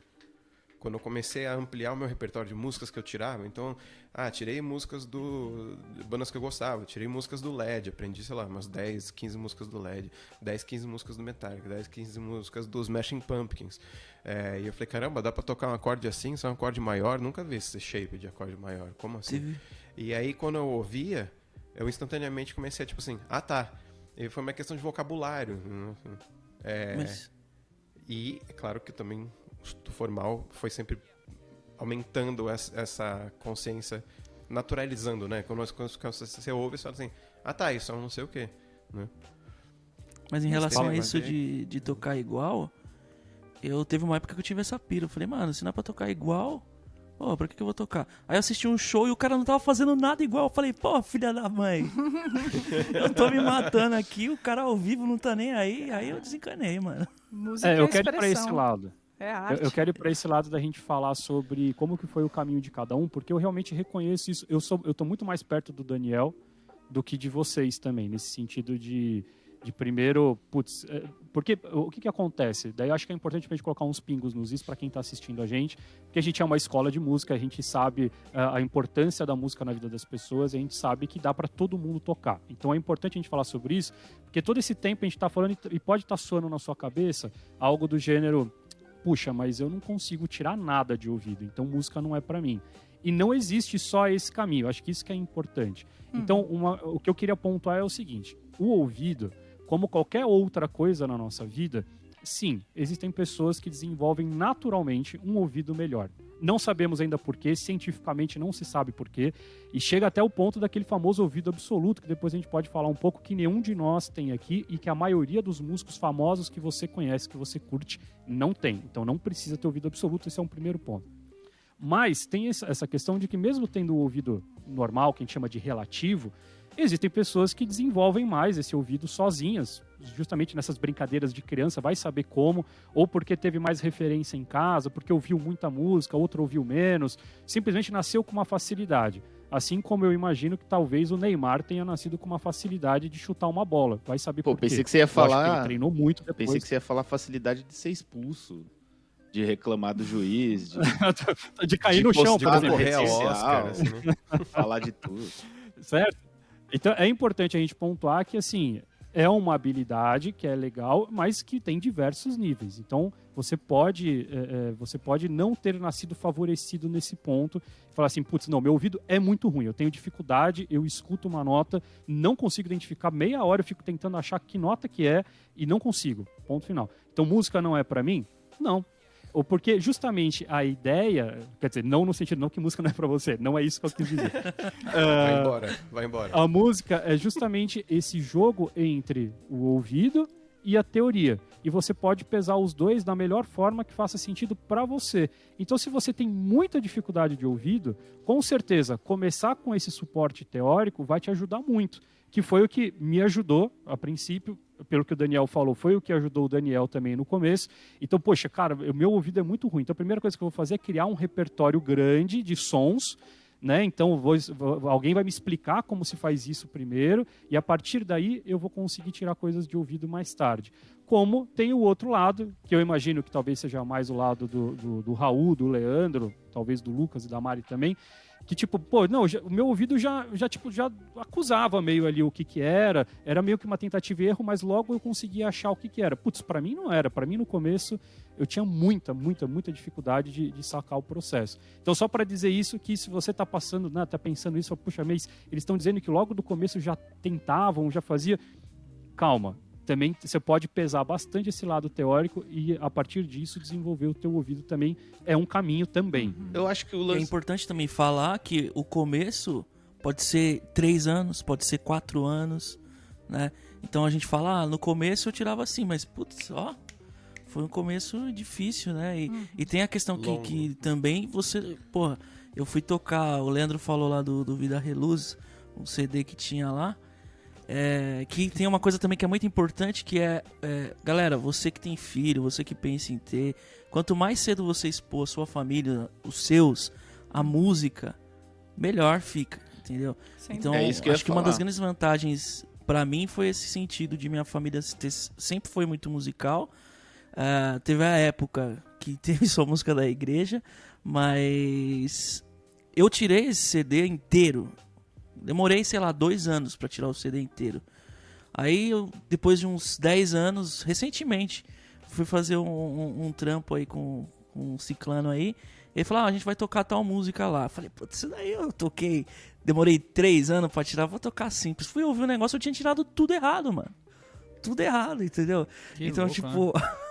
quando eu comecei a ampliar o meu repertório de músicas que eu tirava, então, ah, tirei músicas do de bandas que eu gostava, tirei músicas do LED, aprendi, sei lá, umas 10, 15 músicas do LED, 10, 15 músicas do Metallica, 10, 15 músicas dos Smashing Pumpkins. É, e eu falei, caramba, dá pra tocar um acorde assim, só um acorde maior? Nunca vi esse shape de acorde maior. Como assim? E aí, quando eu ouvia, eu instantaneamente comecei a, tipo assim, ah tá. E foi uma questão de vocabulário. É, Mas E, é claro que também o estudo formal foi sempre aumentando essa, consciência, naturalizando, né? Quando, você, ouve, você fala assim, ah tá, isso é um não sei o quê. Né? Mas em Mas relação a isso de, de tocar igual, eu teve uma época que eu tive essa pira. Eu falei, mano, se não é pra tocar igual, pô, pra que, que eu vou tocar? Aí eu assisti um show e o cara não tava fazendo nada igual. Eu falei, pô, filha da mãe, eu tô me matando aqui, o cara ao vivo não tá nem aí. Aí eu desencanei, mano. Música É, eu é quero ir pra esse lado. É Eu, arte. eu quero ir para esse lado da gente falar sobre como que foi o caminho de cada um, porque eu realmente reconheço isso. Eu sou, eu tô muito mais perto do Daniel do que de vocês também, nesse sentido de, de primeiro, putz, é, porque o que que acontece? Daí acho que é importante a gente colocar uns pingos nos is para quem está assistindo a gente, porque a gente é uma escola de música, a gente sabe ah, a importância da música na vida das pessoas, e a gente sabe que dá para todo mundo tocar. Então é importante a gente falar sobre isso, porque todo esse tempo a gente está falando e- pode estar soando na sua cabeça algo do gênero puxa, mas eu não consigo tirar nada de ouvido, então música não é para mim. E não existe só esse caminho, acho que isso que é importante. Então, uma- o que eu queria pontuar é o seguinte: o ouvido, como qualquer outra coisa na nossa vida, sim, existem pessoas que desenvolvem naturalmente um ouvido melhor. Não sabemos ainda porquê, cientificamente não se sabe porquê, e chega até o ponto daquele famoso ouvido absoluto, que depois a gente pode falar um pouco, que nenhum de nós tem aqui e que a maioria dos músicos famosos que você conhece, que você curte, não tem. Então não precisa ter ouvido absoluto, esse é um primeiro ponto. Mas tem essa questão de que, mesmo tendo o ouvido normal, que a gente chama de relativo, existem pessoas que desenvolvem mais esse ouvido sozinhas, justamente nessas brincadeiras de criança, vai saber como, ou porque teve mais referência em casa, porque ouviu muita música, outro ouviu menos, simplesmente nasceu com uma facilidade. Assim como eu imagino que talvez o Neymar tenha nascido com uma facilidade de chutar uma bola. Vai saber Pô, por quê. pensei que você ia Eu acho que falar. ele treinou muito depois. Pensei que você ia falar facilidade de ser expulso, de reclamar do juiz, de de cair de no chão, por exemplo. social, Oscar, assim, né? falar de tudo. Certo? Então é importante a gente pontuar que assim é uma habilidade que é legal, mas que tem diversos níveis. Então você pode é, é, você pode não ter nascido favorecido nesse ponto falar assim, putz, não, meu ouvido é muito ruim, eu tenho dificuldade, eu escuto uma nota, não consigo identificar meia hora, eu fico tentando achar que nota que é e não consigo. Ponto final. Então música não é para mim? Não. Ou porque justamente a ideia, quer dizer, não no sentido não que música não é para você, não é isso que eu quis dizer. Vai Ah, embora, vai embora. a música é justamente esse jogo entre o ouvido e a teoria. E você pode pesar os dois da melhor forma que faça sentido para você. Então, se você tem muita dificuldade de ouvido, com certeza começar com esse suporte teórico vai te ajudar muito. Que foi o que me ajudou a princípio, pelo que o Daniel falou, foi o que ajudou o Daniel também no começo. Então, poxa, cara, o meu ouvido é muito ruim. Então, a primeira coisa que eu vou fazer é criar um repertório grande de sons né? Então vou- alguém vai me explicar como se faz isso primeiro e a partir daí eu vou conseguir tirar coisas de ouvido mais tarde. Como tem o outro lado, que eu imagino que talvez seja mais o lado do, do, do Raul, do Leandro, talvez do Lucas e da Mari também, que tipo, pô, não, já- o meu ouvido já, já tipo já acusava meio ali o que que era, era meio que uma tentativa e erro, mas logo eu conseguia achar o que que era. Putz, para mim não era, para mim no começo eu tinha muita, muita, muita dificuldade de, de sacar o processo. Então, só para dizer isso, que se você está passando, né, tá pensando isso, puxa, mês, eles estão dizendo que logo do começo já tentavam, já fazia. Calma. Também você pode pesar bastante esse lado teórico e a partir disso desenvolver o teu ouvido também é um caminho também. Eu acho que o É lance. importante também falar que o começo pode ser três anos, pode ser quatro anos, né? Então a gente fala, ah, no começo eu tirava assim, mas putz, ó, foi um começo difícil, né? E, e tem a questão que, que também você, porra, eu fui tocar, o Leandro falou lá do, do Vida Reluz, um CD que tinha lá. É, que tem uma coisa também que é muito importante, que é, é, galera, você que tem filho, você que pensa em ter, quanto mais cedo você expor a sua família, os seus, a música, melhor fica, entendeu? Sem Então, É isso que acho que uma falar. das grandes vantagens pra mim foi esse sentido de minha família ter- sempre foi muito musical. Ah, teve a época que teve só música da igreja, mas eu tirei esse CD inteiro. Demorei, sei lá, dois anos pra tirar o CD inteiro. Aí, eu, depois de uns 10 anos, recentemente, fui fazer um, um- um trampo aí com, com um ciclano aí. Ele falou, ah, a gente vai tocar tal música lá. Eu falei, putz, isso daí eu toquei. Demorei três anos pra tirar, vou tocar simples. Fui ouvir o negócio, eu tinha tirado tudo errado, mano. Tudo errado, entendeu? Que então, louco, tipo.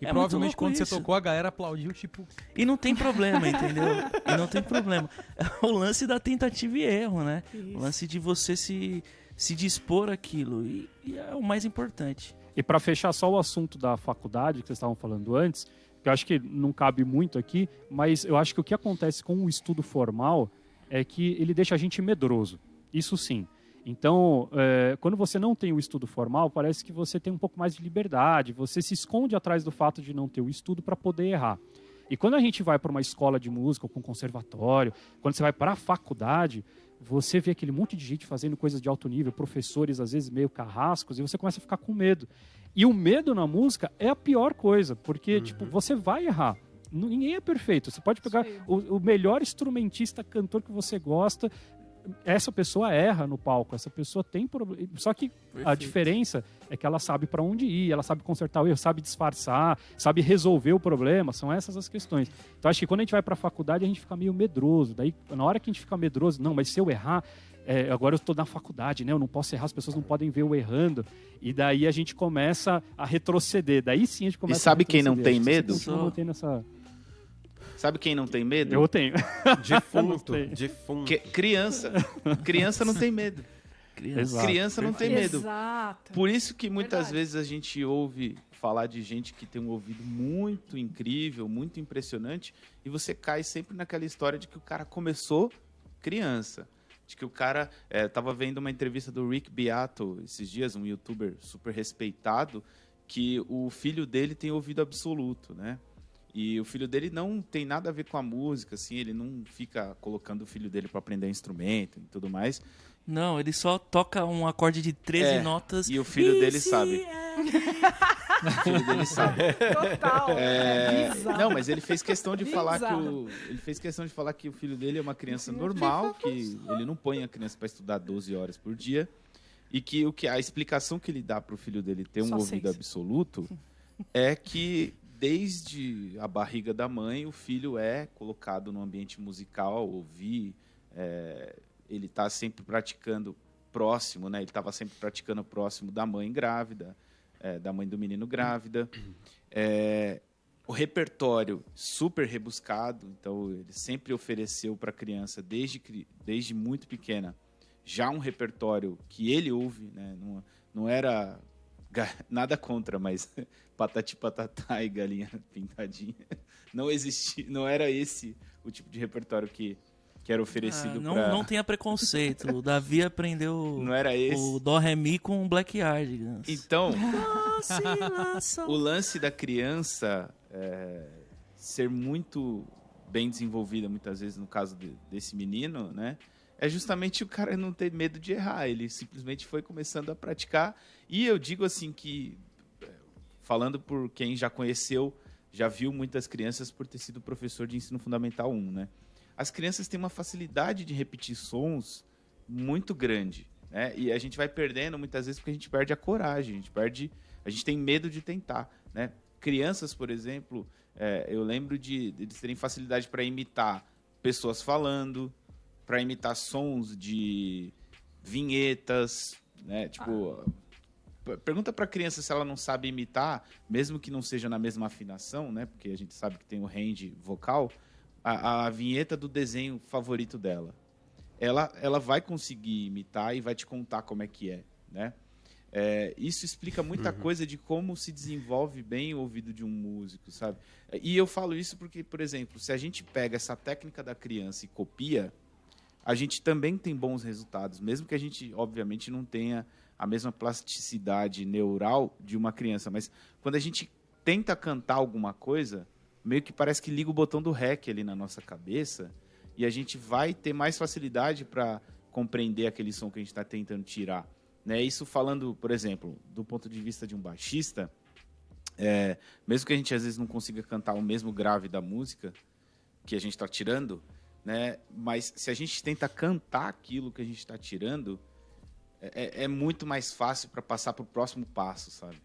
E é muito provavelmente louco quando você isso. tocou, a galera aplaudiu, tipo, E não tem problema, entendeu? E não tem problema. É o lance da tentativa e erro, né? O lance de você se, se dispor aquilo. E, e é o mais importante. E para fechar só o assunto da faculdade que vocês estavam falando antes, que eu acho que não cabe muito aqui, mas eu acho que o que acontece com o estudo formal é que ele deixa a gente medroso. Isso sim. Então, é, quando você não tem o estudo formal, parece que você tem um pouco mais de liberdade, você se esconde atrás do fato de não ter o estudo para poder errar. E quando a gente vai para uma escola de música ou para um conservatório, quando você vai para a faculdade, você vê aquele monte de gente fazendo coisas de alto nível, professores às vezes meio carrascos, e você começa a ficar com medo. E o medo na música é a pior coisa, porque tipo, você vai errar. Ninguém é perfeito. Você pode pegar o, o melhor instrumentista, cantor que você gosta, essa pessoa erra no palco, essa pessoa tem problema. Só que a Perfeito. diferença é que ela sabe para onde ir, ela sabe consertar o erro, sabe disfarçar, sabe resolver o problema. São essas as questões. Então acho que quando a gente vai para a faculdade a gente fica meio medroso. Daí na hora que a gente fica medroso, não, mas se eu errar, é, agora eu estou na faculdade, né? Eu não posso errar, as pessoas não podem ver eu errando. E daí a gente começa a retroceder. Daí sim a gente começa sabe a quem não tem que medo? não tem nessa... Sabe quem não tem medo? Eu tenho. Defunto, defunto. Que- criança. criança não tem medo. Criança. Exato. criança não tem medo. Exato. Por isso que muitas Verdade. vezes a gente ouve falar de gente que tem um ouvido muito incrível, muito impressionante, e você cai sempre naquela história de que o cara começou criança. De que o cara. É, tava vendo uma entrevista do Rick Beato esses dias, um youtuber super respeitado, que o filho dele tem ouvido absoluto, né? E o filho dele não tem nada a ver com a música, assim, ele não fica colocando o filho dele para aprender instrumento e tudo mais. Não, ele só toca um acorde de 13 É, notas. e o filho dele Esse sabe. é- O filho dele sabe. Total. É, Bizarro. não, mas ele fez questão de falar que Bizarro. o, ele fez questão de falar que o filho dele é uma criança normal, que ele não põe a criança para estudar 12 horas por dia e que o que a explicação que ele dá para o filho dele ter um Só ouvido seis. absoluto é que desde a barriga da mãe o filho é colocado no ambiente musical, ouvir, é, ele está sempre praticando próximo, né? Ele estava sempre praticando próximo da mãe grávida, é, da mãe do menino grávida. É, o repertório super rebuscado, então ele sempre ofereceu para a criança desde desde muito pequena já um repertório que ele ouve, né? Não, não era nada contra, mas patati patatá e galinha pintadinha não existia, não era esse o tipo de repertório que que era Ah, oferecido não, para não tenha preconceito. O Davi aprendeu não era esse. o Dó Ré Mi com o Black Yardigans. Então, o lance da criança é, ser muito bem desenvolvida, muitas vezes, no caso de- desse menino, né? É justamente o cara não ter medo de errar. Ele simplesmente foi começando a praticar. E eu digo assim que, é, falando por quem já conheceu, já viu muitas crianças por ter sido professor de ensino fundamental 1, né? As crianças têm uma facilidade de repetir sons muito grande, né? E a gente vai perdendo muitas vezes porque a gente perde a coragem, a gente perde, a gente tem medo de tentar, né? Crianças, por exemplo, é, eu lembro de, de eles terem facilidade para imitar pessoas falando, para imitar sons de vinhetas, né? Tipo, p- pergunta para criança se ela não sabe imitar, mesmo que não seja na mesma afinação, né? Porque a gente sabe que tem o range vocal, a, a vinheta do desenho favorito dela. Ela, ela vai conseguir imitar e vai te contar como é que é, né? É, isso explica muita coisa de como se desenvolve bem o ouvido de um músico, sabe? E eu falo isso porque, por exemplo, se a gente pega essa técnica da criança e copia, a gente também tem bons resultados, mesmo que a gente, obviamente, não tenha a mesma plasticidade neural de uma criança. Mas quando a gente tenta cantar alguma coisa, meio que parece que liga o botão do REC ali na nossa cabeça e a gente vai ter mais facilidade para compreender aquele som que a gente está tentando tirar. Né? Isso falando, por exemplo, do ponto de vista de um baixista, é, mesmo que a gente às vezes não consiga cantar o mesmo grave da música que a gente está tirando, né? Mas se a gente tenta cantar aquilo que a gente está tirando, é, é- é muito mais fácil para passar para o próximo passo, sabe?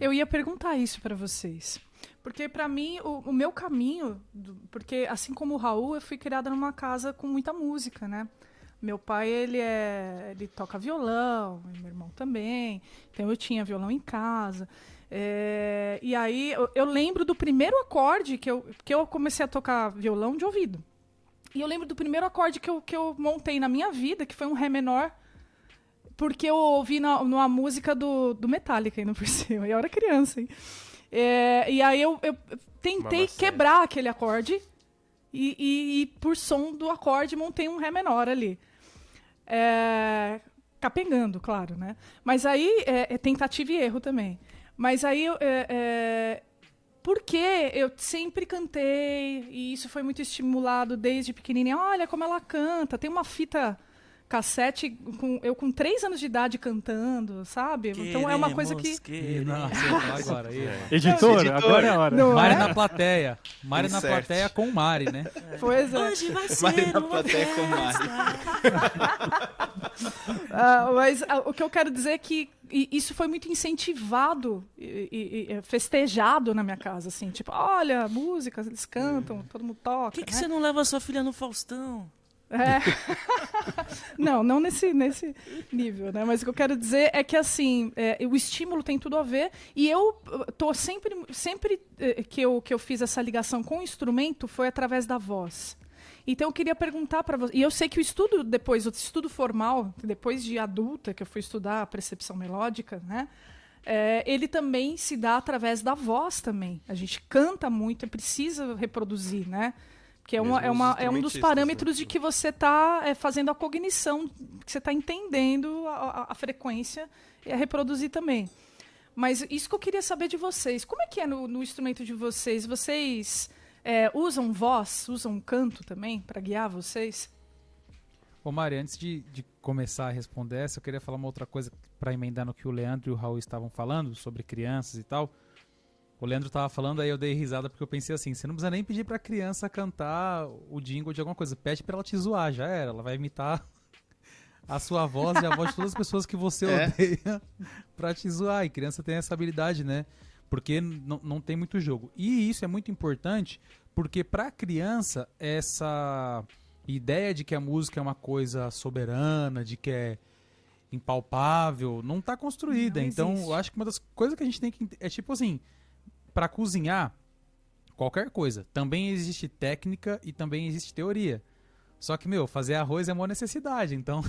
Eu ia perguntar isso pra vocês. Porque pra mim, o, o meu caminho, do- porque assim como o Raul, eu fui criada numa casa com muita música, né? Meu pai, ele é, ele toca violão, meu irmão também. Então eu tinha violão em casa. É, e aí eu, eu lembro do primeiro acorde que eu, que eu comecei a tocar violão de ouvido. E eu lembro do primeiro acorde que eu, que eu montei na minha vida, que foi um Ré menor, porque eu ouvi na, numa música do, do Metallica ainda por cima. E eu era criança, hein? É, e aí eu, eu tentei quebrar aquele acorde e, e- e por som do acorde montei um Ré menor ali. É, capengando, claro, né? Mas aí é, é tentativa e erro também. Mas aí é, é, porque eu sempre cantei e isso foi muito estimulado desde pequenininha. Olha como ela canta. Tem uma fita cassete com eu com três anos de idade cantando, sabe? então é uma coisa que Queremos, agora. Editor, Editor. agora é a hora. Não Mari é? na plateia. Mari na Insert. plateia com Mari, né? Pois é. Hoje vai Mari ser na uma plateia com Mari. Ah, mas ah, o que eu quero dizer é que isso foi muito incentivado e, e- e festejado na minha casa, assim, tipo, olha, músicas, eles cantam, todo mundo Por toca. que, que né? você não leva sua filha no Faustão? É. não, não nesse, nesse nível, né? Mas o que eu quero dizer é que, assim, é, o estímulo tem tudo a ver. E eu uh, tô sempre, sempre eh, que, eu, que eu fiz essa ligação com o instrumento foi através da voz. Então eu queria perguntar para você. E eu sei que o estudo depois, o estudo formal, depois de adulta, que eu fui estudar a percepção melódica, né? É, ele também se dá através da voz também. A gente canta muito, precisa reproduzir, né? Porque é, uma, é, uma, é um dos instrumentistas, parâmetros né? de que você está fazendo a cognição, que você está entendendo a, a- a frequência e a reproduzir também. Mas isso que eu queria saber de vocês. Como é que é no, no instrumento de vocês? Vocês é, usam voz, usam canto também para guiar vocês? Ô Mari, antes de, de começar a responder essa, eu queria falar uma outra coisa para emendar no que o Leandro e o Raul estavam falando sobre crianças e tal. O Leandro tava falando, aí eu dei risada porque eu pensei assim, você não precisa nem pedir pra criança cantar o jingle de alguma coisa, pede pra ela te zoar, já era, ela vai imitar a sua voz e a voz de todas as pessoas que você É. odeia pra te zoar. E criança tem essa habilidade, né? Porque não, não tem muito jogo. E isso é muito importante porque pra criança essa ideia de que a música é uma coisa soberana, de que é impalpável, não tá construída. Não então, eu acho que uma das coisas que a gente tem que é tipo assim, Pra cozinhar qualquer coisa, também existe técnica e também existe teoria. Só que, meu, fazer arroz é uma necessidade, então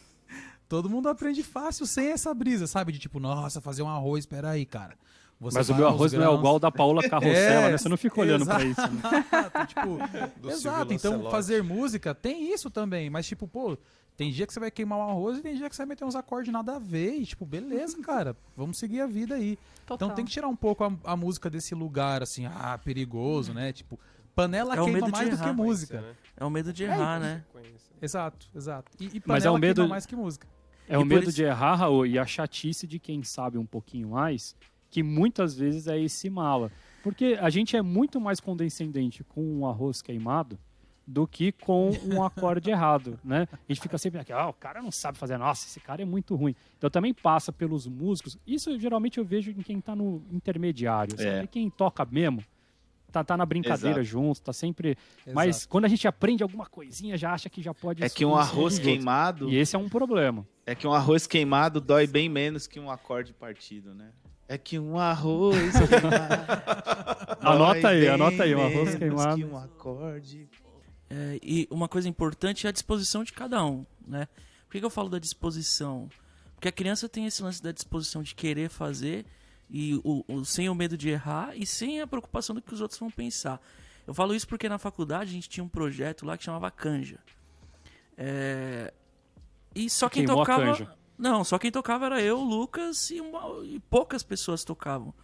todo mundo aprende fácil sem essa brisa, sabe? De tipo, nossa, fazer um arroz, espera aí, cara. Você Mas o meu arroz não é grãos. igual o da Paula Carrossela, É, né? Você não fica olhando pra isso. Né? Exato, tipo, exato. Então, fazer música tem isso também. Mas, tipo, pô, tem dia que você vai queimar um arroz e tem dia que você vai meter uns acordes nada a ver. E, tipo, beleza, cara. Vamos seguir a vida aí. Total. Então tem que tirar um pouco a, a música desse lugar, assim, ah, perigoso, né? Tipo, panela É queima medo mais do que errar. música. Né? É o medo de errar, né? Sequência. Exato, exato. E, e Mas é o medo- queima mais que música. É E o medo isso- de errar, Raul, e a chatice de quem sabe um pouquinho mais, que muitas vezes é esse mala. Porque a gente é muito mais condescendente com um arroz queimado do que com um acorde errado, né? A gente fica sempre aqui, ah, o cara não sabe fazer, nossa, esse cara é muito ruim. Então também passa pelos músicos. Isso geralmente eu vejo em quem tá no intermediário, sabe? É. Quem toca mesmo, tá, tá na brincadeira Exato. junto, tá sempre... Mas Exato. quando a gente aprende alguma coisinha, já acha que já pode... É que um arroz queimado. E esse é um problema. É que um arroz queimado dói bem menos que um acorde partido, né? É que um arroz queimado. Anota aí, bem anota aí, um arroz queimado. Que um acorde. É, e uma coisa importante é a disposição de cada um, né? Por que, que eu falo da disposição? Porque a criança tem esse lance da disposição de querer fazer e o, o- sem o medo de errar e sem a preocupação do que os outros vão pensar. Eu falo isso porque na faculdade a gente tinha um projeto lá que chamava Canja. É, E só quem Queimou a tocava. Não, só quem tocava era eu, o Lucas e, uma- e poucas pessoas tocavam.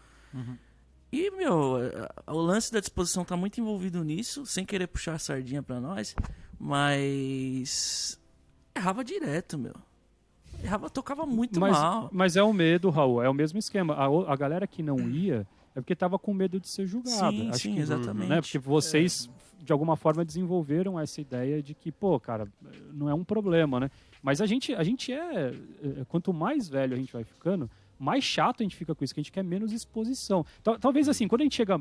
E, meu, é, o lance da disposição tá muito envolvido nisso, sem querer puxar a sardinha pra nós, mas. Errava direto, meu. Errava, tocava muito mas, mal. mas é o medo, Raul, é o mesmo esquema. A, a galera que não ia é porque tava com medo de ser julgada. Sim, Acho sim, que, exatamente. Né? Porque vocês, de alguma forma, desenvolveram essa ideia de que, pô, cara, não é um problema, né? Mas a gente, a gente é. é, Quanto mais velho a gente vai ficando, mais chato a gente fica com isso, que a gente quer menos exposição. Tal- Talvez assim, quando a gente chega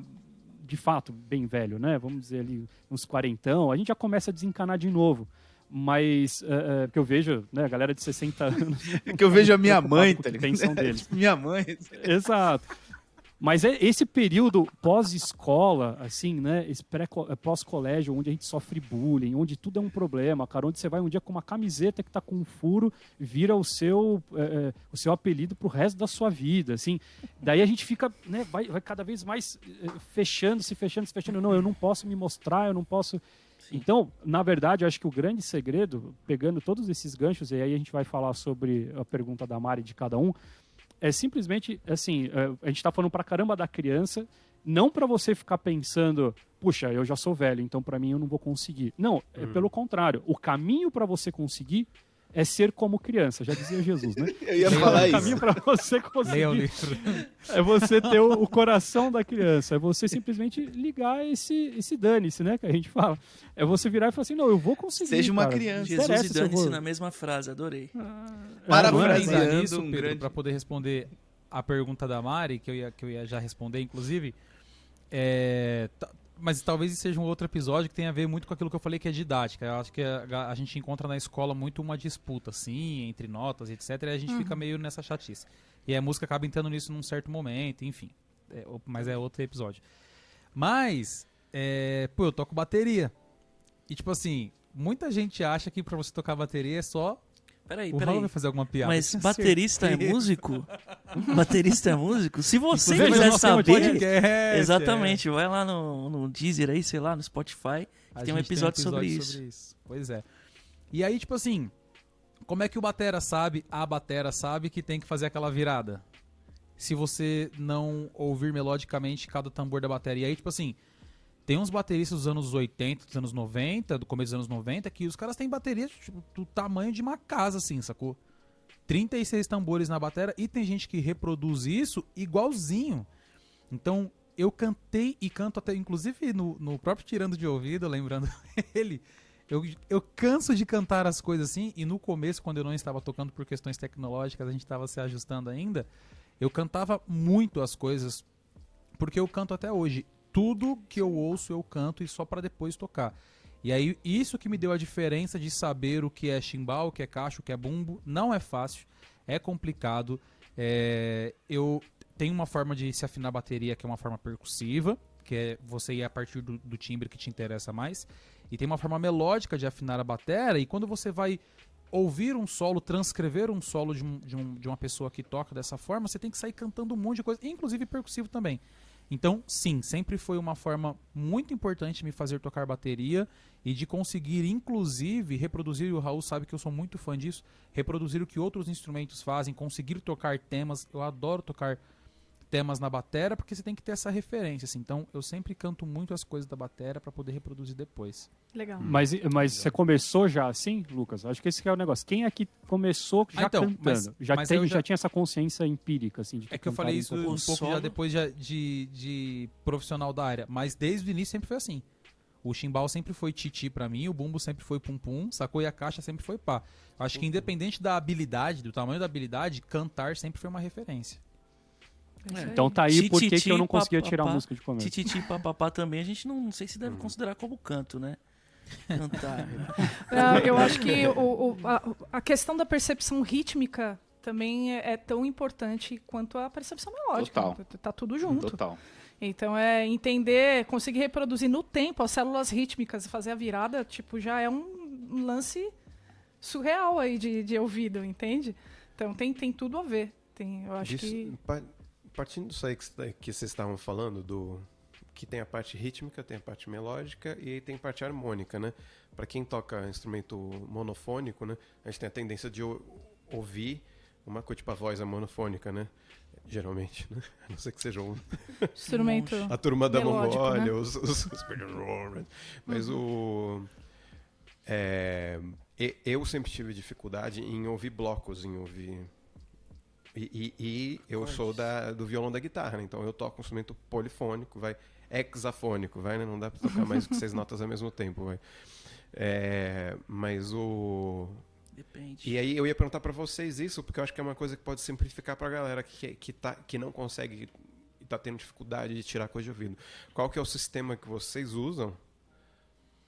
de fato bem velho, né? Vamos dizer ali uns quarentão, a gente já começa a desencanar de novo. Mas, é, é, porque eu vejo, né, a galera de 60 anos. É que eu vejo a minha mãe, tá que ligado? pensam deles. Minha mãe. Exato. Mas é esse período pós-escola, assim, né? Esse eh, pós-colégio, onde a gente sofre bullying, onde tudo é um problema, cara, onde você vai um dia com uma camiseta que tá com um furo, vira o seu, eh, eh, o seu apelido pro resto da sua vida, assim. Daí a gente fica, né? Vai, vai cada vez mais eh, fechando, se fechando, se fechando. Não, eu não posso me mostrar, eu não posso. Então, na verdade, eu acho que o grande segredo, pegando todos esses ganchos, e aí a gente vai falar sobre a pergunta da Mari de cada um, é simplesmente assim, é, a gente tá falando pra caramba da criança, não pra você ficar pensando, puxa, eu já sou velho, então pra mim eu não vou conseguir. Não, é pelo contrário, o caminho pra você conseguir é ser como criança, já dizia Jesus, né? Eu ia falar o isso. caminho pra você o conseguir livro. é você ter o, o coração da criança, é você simplesmente ligar esse esse dane-se, né, que a gente fala. É você virar e falar assim, não, eu vou conseguir, Seja uma cara. criança. Jesus interessa e dane-se vou- na mesma frase, adorei. Parafraseando Vamos pensar nisso, um Pedro, grande- para poder responder a pergunta da Mari, que eu ia, que eu ia já responder, inclusive. É, mas talvez seja um outro episódio que tenha a ver muito com aquilo que eu falei que é didática. Eu acho que a, a gente encontra na escola muito uma disputa, assim, entre notas, etc. E a gente fica meio nessa chatice. E a música acaba entrando nisso num certo momento, enfim. É, mas é outro episódio. Mas, é, pô, eu toco bateria. E tipo assim, muita gente acha que pra você tocar bateria é só. Peraí, o Raul peraí. vai fazer alguma piada. Mas baterista é músico? baterista é músico? Se você Inclusive, quiser saber. Exatamente, vai lá no, no Deezer aí, sei lá, no Spotify. A Tem um gente episódio sobre isso. Pois é. E aí, tipo assim, como é que o Batera sabe, a Batera sabe que tem que fazer aquela virada? Se você não ouvir melodicamente cada tambor da bateria. E aí, tipo assim, tem uns bateristas dos anos 80, dos anos 90, do começo dos anos 90, que os caras têm baterias tipo, do tamanho de uma casa, assim, sacou? 36 tambores na bateria e tem gente que reproduz isso igualzinho. Então, eu cantei e canto até, inclusive no, no próprio Tirando de Ouvido, lembrando ele, eu, eu canso de cantar as coisas assim, e no começo, quando eu não estava tocando por questões tecnológicas, a gente estava se ajustando ainda, eu cantava muito as coisas, porque eu canto até hoje. Tudo que eu ouço, eu canto e só para depois tocar. E aí, isso que me deu a diferença de saber o que é chimbal, o que é cacho, o que é bumbo. Não é fácil, é complicado. É, eu tenho uma forma de se afinar a bateria que é uma forma percussiva, que é você ir a partir do, do timbre que te interessa mais. E tem uma forma melódica de afinar a bateria. E quando você vai ouvir um solo, transcrever um solo de, um- de um- de uma pessoa que toca dessa forma, você tem que sair cantando um monte de coisa, inclusive percussivo também. Então, sim, sempre foi uma forma muito importante de me fazer tocar bateria e de conseguir, inclusive, reproduzir, e o Raul sabe que eu sou muito fã disso, reproduzir o que outros instrumentos fazem, conseguir tocar temas. Eu adoro tocar temas na batera porque você tem que ter essa referência. Assim. Então, eu sempre canto muito as coisas da batera para poder reproduzir depois. Legal. Mas, mas você começou já assim, Lucas? Acho que esse que é o negócio. Quem aqui começou já Ah, então, cantando? mas- já, mas tem, já... já- tinha essa consciência empírica, assim, de É que eu falei isso um pouco já solo- depois de, de, de profissional da área, mas desde o início sempre foi assim. O chimbal sempre foi titi pra mim, o bumbo sempre foi pum pum, sacou? E a caixa sempre foi pá. Acho que independente da habilidade, do tamanho da habilidade, cantar sempre foi uma referência. É. Então tá aí por que eu não conseguia tirar a música de começo. Tititi papapá também, a gente não, não sei se deve considerar como canto, né? Cantar. Ah, eu acho que o- o- a, a questão da percepção rítmica também é, é tão importante quanto a percepção melódica. Total. Tá- Tá tudo junto. Total. Então é entender, conseguir reproduzir no tempo as células rítmicas e fazer a virada, tipo, já é um um lance surreal aí de, de ouvido, entende? Então tem, tem tudo a ver. Tem, eu acho Disso- que. Pa- partindo disso aí que, cê- que vocês estavam falando, do que tem a parte rítmica, tem a parte melódica e aí tem a parte harmônica, né? Para quem toca instrumento monofônico, né? A gente tem a tendência de ou- ouvir uma coisa, tipo a voz é monofônica, né? Geralmente, né? A não ser que seja um Instrumento. a turma da Mongólia, né? os, os, os Mas o. é, eu sempre tive dificuldade em ouvir blocos, em ouvir. E, e- e eu sou da, do violão da guitarra, né? então eu toco um instrumento polifônico, vai, hexafônico, vai, né? Não dá pra tocar mais que seis notas ao mesmo tempo, vai. É, mas o. Depende. E aí eu ia perguntar pra vocês isso, porque eu acho que é uma coisa que pode simplificar pra galera que, que, tá, que não consegue e tá tendo dificuldade de tirar coisa de ouvido. Qual que é o sistema que vocês usam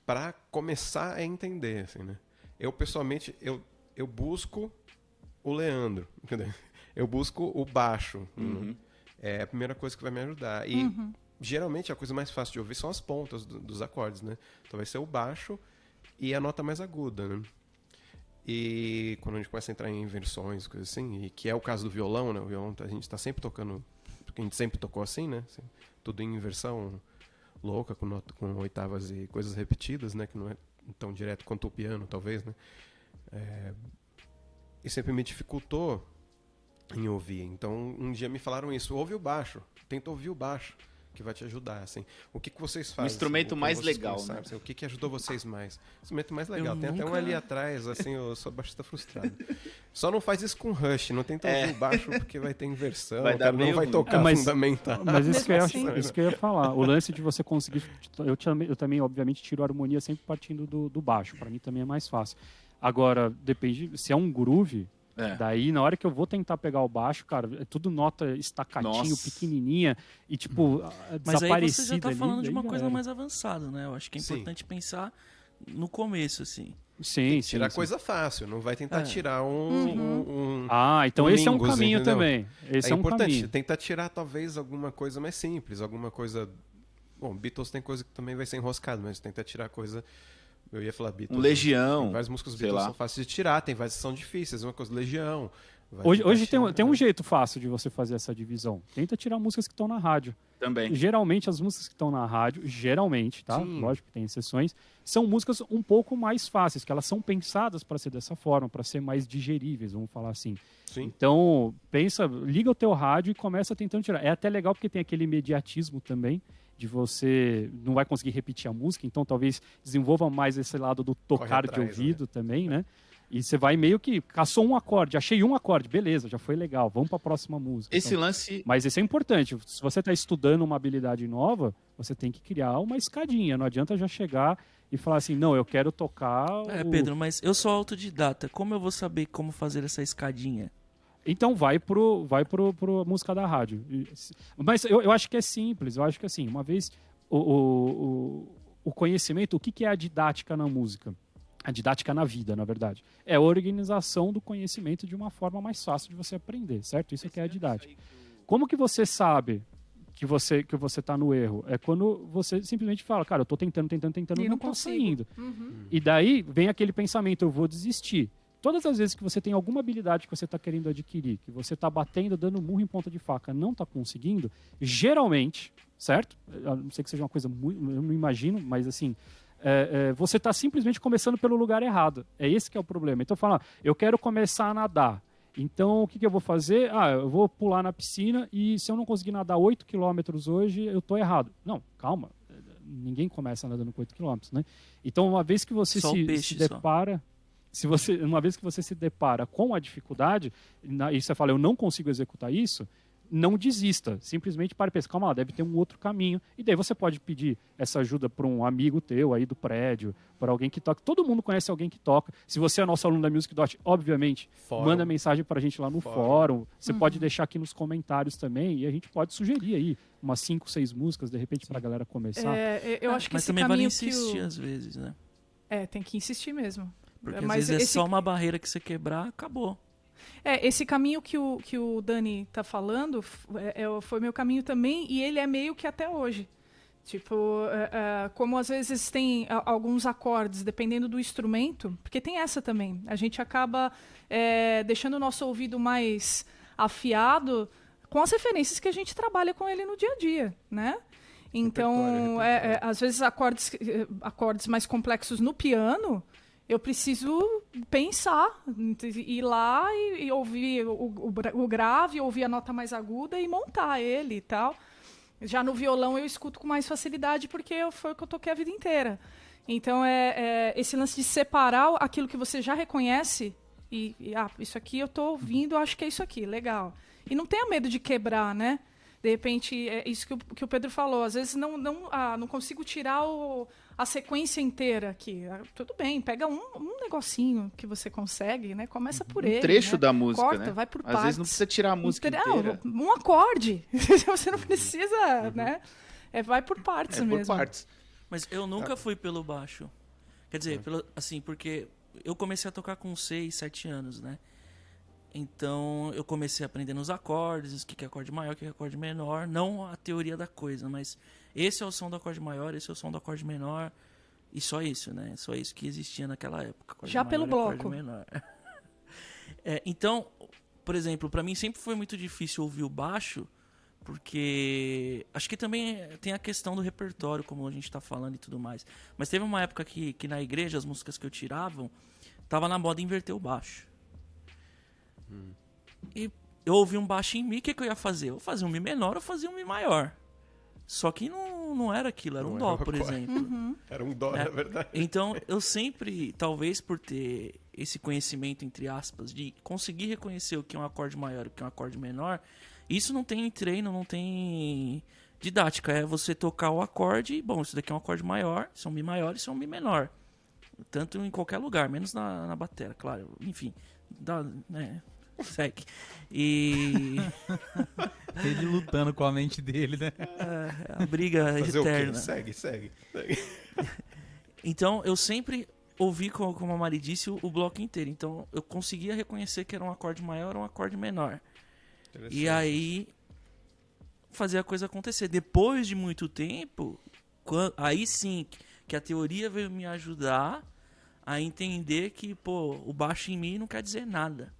pra começar a entender, assim, né? Eu, pessoalmente, eu, eu busco o Leandro, entendeu? Eu busco o baixo. Uhum. É a primeira coisa que vai me ajudar. E geralmente a coisa mais fácil de ouvir são as pontas do- dos acordes, né? Então vai ser o baixo e a nota mais aguda, né? E quando a gente começa a entrar em inversões, coisas assim, e que é o caso do violão, né? O violão a gente está sempre tocando, porque a gente sempre tocou assim, né? Assim, tudo em inversão louca, com, nota, com oitavas e coisas repetidas, né? Que não é tão direto quanto o piano, talvez, né? É, e sempre me dificultou em ouvir. Então, um dia me falaram isso, ouve o baixo, tenta ouvir o baixo, que vai te ajudar, assim. O que, que vocês fazem? instrumento assim, quando mais vocês legal, começaram, né? assim, o que, que ajudou vocês mais? O instrumento mais legal. Eu Tem até um nunca- ali atrás, assim, eu sou baixista frustrado. Só não faz isso com rush, não tenta ouvir o baixo, porque vai ter inversão, Vai o dar não meio vai ruim. tocar É, mas- fundamental. Mas isso que, eu ia, assim. isso que eu ia falar. O lance de você conseguir. Eu também, eu também obviamente, tiro a harmonia sempre partindo do, do baixo. Para mim também é mais fácil. Agora, depende. Se é um groove, É. Daí, na hora que eu vou tentar pegar o baixo, cara, é tudo nota estacatinho, Nossa. pequenininha e, tipo, Mas aí você desaparecida já tá ali, falando de daí uma coisa era. mais avançada, né? Eu acho que é Sim. importante pensar no começo, assim. Sim, sim, Tirar sim. coisa fácil, não vai tentar É. tirar um. Uhum. um- um- Ah, então um esse é um caminho entendeu? também. Esse é, é um importante caminho. tentar tirar talvez alguma coisa mais simples, alguma coisa. Bom, Beatles tem coisa que também vai ser enroscado, mas tenta tirar coisa. Eu ia falar Beatles. Um mas Legião. Tem várias músicas Beatles lá. são fáceis de tirar, tem várias que são difíceis, uma coisa Legião. Hoje, hoje tem, um- tem um jeito fácil de você fazer essa divisão. Tenta tirar músicas que estão na rádio. Também. Geralmente, as músicas que estão na rádio, geralmente, tá? Sim. Lógico que tem exceções, são músicas um pouco mais fáceis, que elas são pensadas para ser dessa forma, para ser mais digeríveis, vamos falar assim. Sim. Então, pensa, liga o teu rádio e começa tentando tirar. É até legal porque tem aquele imediatismo também, de você não vai conseguir repetir a música, então talvez desenvolva mais esse lado do tocar atrás, de ouvido também, né? E você vai meio que caçou um acorde, achei um acorde, beleza, já foi legal, vamos para a próxima música. Esse Então, lance. mas isso é importante. Se você está estudando uma habilidade nova, você tem que criar uma escadinha. Não adianta já chegar e falar assim, não, eu quero tocar. É, o- Pedro, mas eu sou autodidata. Como eu vou saber como fazer essa escadinha? Então vai pro, vai pro, pro música da rádio. Mas eu, eu acho que é simples. Eu acho que assim, uma vez o, o, o, conhecimento, o que, que é a didática na música? A didática na vida, na verdade. É a organização do conhecimento de uma forma mais fácil de você aprender, certo? Isso que é a didática. Como que você sabe que você que você está no erro? É quando você simplesmente fala, cara, eu tô tentando, tentando, tentando, E não consigo. saindo. Uhum. E daí vem aquele pensamento, eu vou desistir. Todas as vezes que você tem alguma habilidade que você está querendo adquirir, que você está batendo, dando murro em ponta de faca, não está conseguindo, geralmente, certo? A não sei que seja uma coisa muito, eu não imagino, mas assim, é, é, você está simplesmente começando pelo lugar errado. É esse que é o problema. Então fala, eu quero começar a nadar. Então o que, que eu vou fazer? Ah, eu vou pular na piscina e se eu não conseguir nadar 8 quilômetros hoje, eu estou errado. Não, calma. Ninguém começa nadando com 8 quilômetros, né? Então uma vez que você Só se, peixe se só. Se você uma vez que você se depara com a dificuldade na- e você fala eu não consigo executar isso não desista simplesmente para e pensa calma lá, deve ter um outro caminho e daí você pode pedir essa ajuda para um amigo teu aí do prédio para alguém que toca todo mundo conhece alguém que toca se você é nosso aluno da Music Dot obviamente Fórum. manda mensagem para a gente lá no Fórum. fórum você pode deixar aqui nos comentários também e a gente pode sugerir aí umas cinco seis músicas de repente para a galera começar É, eu acho que Mas esse também vale insistir o... às vezes, né? É, tem que insistir mesmo. Porque Mas às vezes é esse- só uma barreira que você quebrar, acabou. É, esse caminho que o, que o Dani tá falando é- é- foi meu caminho também, e ele é meio que até hoje. Tipo, é, é, como às vezes tem a- alguns acordes, dependendo do instrumento, porque tem essa também. A gente acaba é, deixando o nosso ouvido mais afiado com as referências que a gente trabalha com ele no dia a dia, né? Então, Repertório, é, repertório. é, às vezes acordes, acordes mais complexos no piano, eu preciso pensar, ir lá e, e ouvir o, o, o grave, ouvir a nota mais aguda e montar ele e tal. Já no violão eu escuto com mais facilidade porque foi o que eu toquei a vida inteira. Então é, é esse lance de separar aquilo que você já reconhece e, e, ah, isso aqui eu tô ouvindo, acho que é isso aqui, legal. E não tenha medo de quebrar, né? De repente, é isso que o, que o Pedro falou. Às vezes não, não, ah, não consigo tirar o, a sequência inteira aqui. Ah, tudo bem, pega um, um negocinho que você consegue, né? Começa por ele. Um trecho né? da música, Corta, né? vai por Às vezes não partes. precisa tirar a música Não, inteira. Um acorde. você não precisa, né? É, vai por partes É por mesmo. partes. Mas eu nunca fui pelo baixo. Quer dizer, pelo, assim, porque eu comecei a tocar com 6, 7 anos, né? Então eu comecei a aprender nos acordes, o que é acorde maior, o que é acorde menor. Não a teoria da coisa, mas esse é o som do acorde maior, esse é o som do acorde menor. E só isso, né? Só isso que existia naquela época. acorde Já maior pelo bloco. menor. É, então, por exemplo, pra mim sempre foi muito difícil ouvir o baixo, porque acho que também tem a questão do repertório, como a gente tá falando e tudo mais. Mas teve uma época que, que na igreja as músicas que eu tiravam, tava na moda inverter o baixo. E eu ouvi um baixo em Mi, o que, que eu ia fazer? Eu fazia um Mi menor ou fazia um Mi maior. Só que não, não era aquilo, era um Não dó, era o por exemplo. Era um dó, É. na verdade. Então, eu sempre, talvez por ter esse conhecimento, entre aspas, de conseguir reconhecer o que é um acorde maior e o que é um acorde menor, isso não tem treino, não tem didática. É você tocar o acorde, e, bom, isso daqui é um acorde maior, isso é um Mi maior, isso é um Mi menor. Tanto em qualquer lugar, menos na, na bateria, claro. Enfim, dá, né? Segue. E Ele lutando com a mente dele, né? é, a briga Fazer o quê? eterna. Segue, segue. Então eu sempre ouvi, co- como a Mari disse, o, o bloco inteiro. Então eu conseguia reconhecer que era um acorde maior ou um acorde menor. E aí fazer a coisa acontecer. Depois de muito tempo, aí sim que a teoria veio me ajudar a entender que, pô, o baixo em mi não quer dizer nada,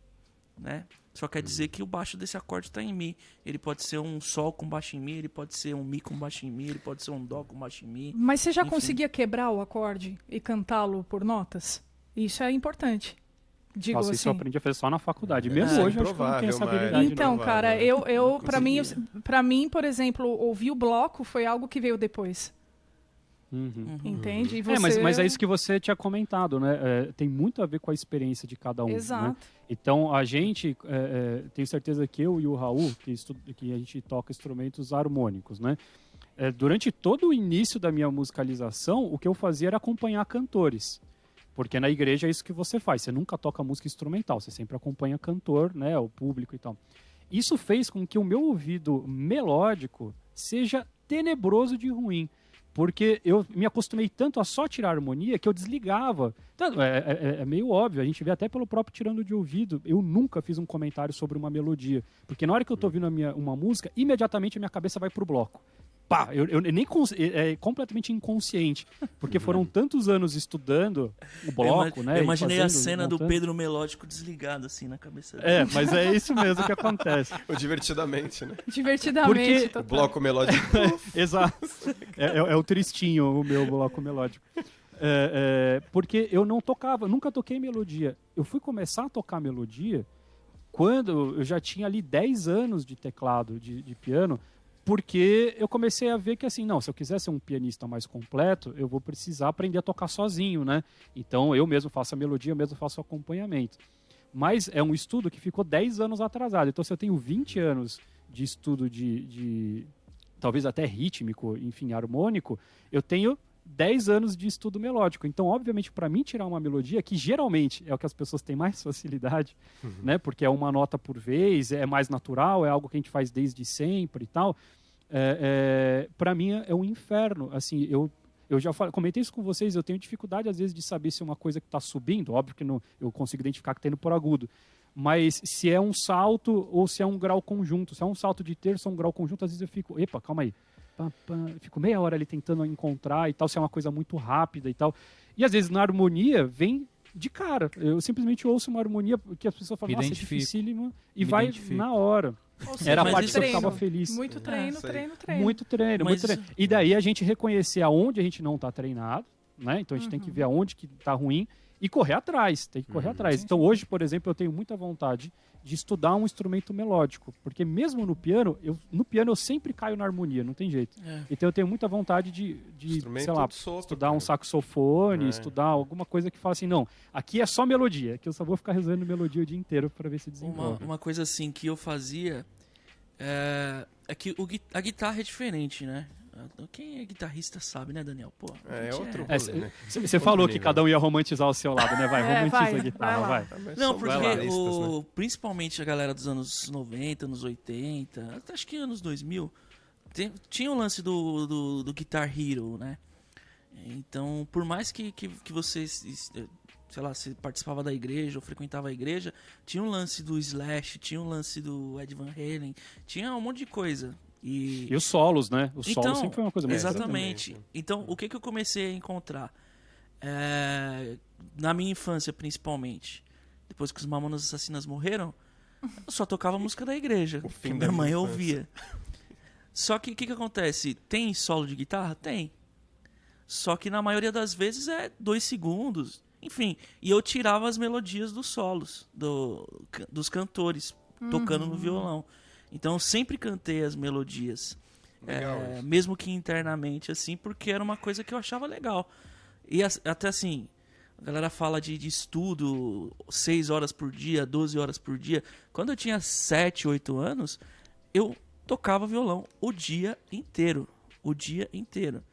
né? Só quer dizer que o baixo desse acorde está em mi. Ele pode ser um sol com baixo em mi, ele pode ser um mi com baixo em mi, ele pode ser um dó com baixo em mi. Mas você já Enfim. conseguia quebrar o acorde e cantá-lo por notas? Isso é importante. Digo Nossa, assim. isso eu aprendi a fazer só na faculdade. Mesmo É, hoje eu acho que eu não tenho essa habilidade. Então, não. cara, eu, eu Não para mim, para mim, por exemplo, ouvir o bloco foi algo que veio depois, Uhum. entende? E É, mas, você- mas é isso que você tinha comentado, né? É, tem muito a ver com a experiência de cada um. né? Exato. Então, a gente, é, é, tenho certeza que eu e o Raul, que, estu- que a gente toca instrumentos harmônicos, né? É, durante todo o início da minha musicalização, o que eu fazia era acompanhar cantores. Porque na igreja é isso que você faz. Você nunca toca música instrumental, você sempre acompanha cantor, né? O público e tal. Isso fez com que o meu ouvido melódico seja tenebroso de ruim. Porque eu me acostumei tanto a só tirar harmonia que eu desligava. Tanto- é, é- é meio óbvio, a gente vê até pelo próprio tirando de ouvido. Eu nunca fiz um comentário sobre uma melodia. Porque na hora que eu tô ouvindo a minha, uma música, imediatamente a minha cabeça vai pro bloco. Pá, eu, eu nem é, é completamente inconsciente. Porque foram tantos anos estudando o bloco, eu, né? eu imaginei a fazendo, cena do montando. Pedro Melódico desligado assim na cabeça dele. É, mas é isso mesmo que acontece. Ou divertidamente, né? divertidamente. Porque- O total. bloco melódico. Exato. É, é- é o tristinho, o meu bloco melódico. É, é, porque eu não tocava, nunca toquei melodia. Eu fui começar a tocar melodia quando eu já tinha ali 10 anos de teclado, de, de piano, porque eu comecei a ver que assim, não, se eu quiser ser um pianista mais completo, eu vou precisar aprender a tocar sozinho, né? Então eu mesmo faço a melodia, eu mesmo faço o acompanhamento. Mas é um estudo que ficou 10 anos atrasado. Então se eu tenho 20 anos de estudo de, de talvez até rítmico, enfim, harmônico, eu tenho 10 anos de estudo melódico. Então, obviamente, para mim tirar uma melodia, que geralmente é o que as pessoas têm mais facilidade, né? Porque é uma nota por vez, é mais natural, é algo que a gente faz desde sempre e tal. É, para mim é um inferno. Assim, eu eu já falei, comentei isso com vocês, eu tenho dificuldade às vezes de saber se é uma coisa que está subindo, óbvio que não, eu consigo identificar que está indo por agudo, mas se é um salto ou se é um grau conjunto. Se é um salto de terço ou um grau conjunto, às vezes eu fico, epa, calma aí. Pá, pá, fico meia hora ali tentando encontrar e tal, se é uma coisa muito rápida e tal. E às vezes na harmonia vem de cara. Eu simplesmente ouço uma harmonia que as pessoas falam, nossa, é dificílima, e Me vai identifico. na hora. Seja, Era a parte que eu ficava feliz. Muito treino, sei. treino, treino. Muito treino, Mas muito treino. E daí a gente reconhecer aonde a gente não está treinado, né? Então a gente tem que ver aonde que tá ruim e correr atrás, tem que correr atrás. Então hoje, por exemplo, eu tenho muita vontade de estudar um instrumento melódico, porque mesmo no piano, eu, no piano eu sempre caio na harmonia, não tem jeito. É. Então eu tenho muita vontade de, de sei lá, sopro, estudar um cara. saxofone, É. estudar alguma coisa que fala assim, não, aqui é só melodia, que eu só vou ficar resolvendo melodia o dia inteiro para ver se Uma, desenvolve. uma coisa assim que eu fazia é, é que o a guitarra é diferente, né? Quem é guitarrista sabe, né, Daniel? Pô, É gente outro É, rolê, né? Você falou que cada um ia romantizar o seu lado, né? Vai, É, romantiza vai, a guitarra, vai vai. Não, porque vocalistas, o, né? principalmente a galera dos anos 90, anos 80, até acho que anos 2000, tem- tinha o lance do, do, do Guitar Hero, né? Então, por mais que, que, que você, sei lá, se participava da igreja ou frequentava a igreja, tinha um lance do Slash, tinha um lance do Ed Van Halen, tinha um monte de coisa. E, E os solos, né? O solo Então, sempre foi uma coisa muito Exatamente. Então, o que, que eu comecei a encontrar? É, na minha infância, principalmente. Depois que os Mamonas Assassinas morreram, eu só tocava música da igreja. O que fim minha da mãe infância. ouvia. Só que o que, que acontece? Tem solo de guitarra? Tem. Só que na maioria das vezes é dois segundos. Enfim, e eu tirava as melodias dos solos, do, dos cantores, tocando no violão. Então eu sempre cantei as melodias. É, mesmo que internamente, assim, porque era uma coisa que eu achava legal. E até assim, a galera fala de, de estudo 6 horas por dia, 12 horas por dia. Quando eu tinha 7, 8 anos, eu tocava violão o dia inteiro. O dia inteiro.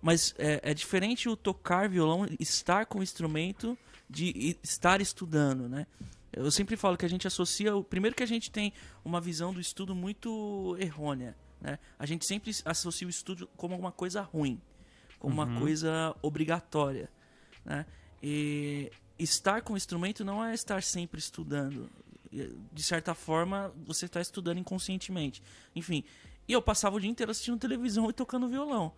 Mas é, é diferente o tocar violão, estar com o instrumento, de estar estudando, né? Eu sempre falo que a gente associa. o Primeiro que a gente tem uma visão do estudo muito errônea. Né? A gente sempre associa o estudo como uma coisa ruim, como uma coisa obrigatória. Né? E estar com o instrumento não é estar sempre estudando. De certa forma, você está estudando inconscientemente. Enfim, e eu passava o dia inteiro assistindo televisão e tocando violão.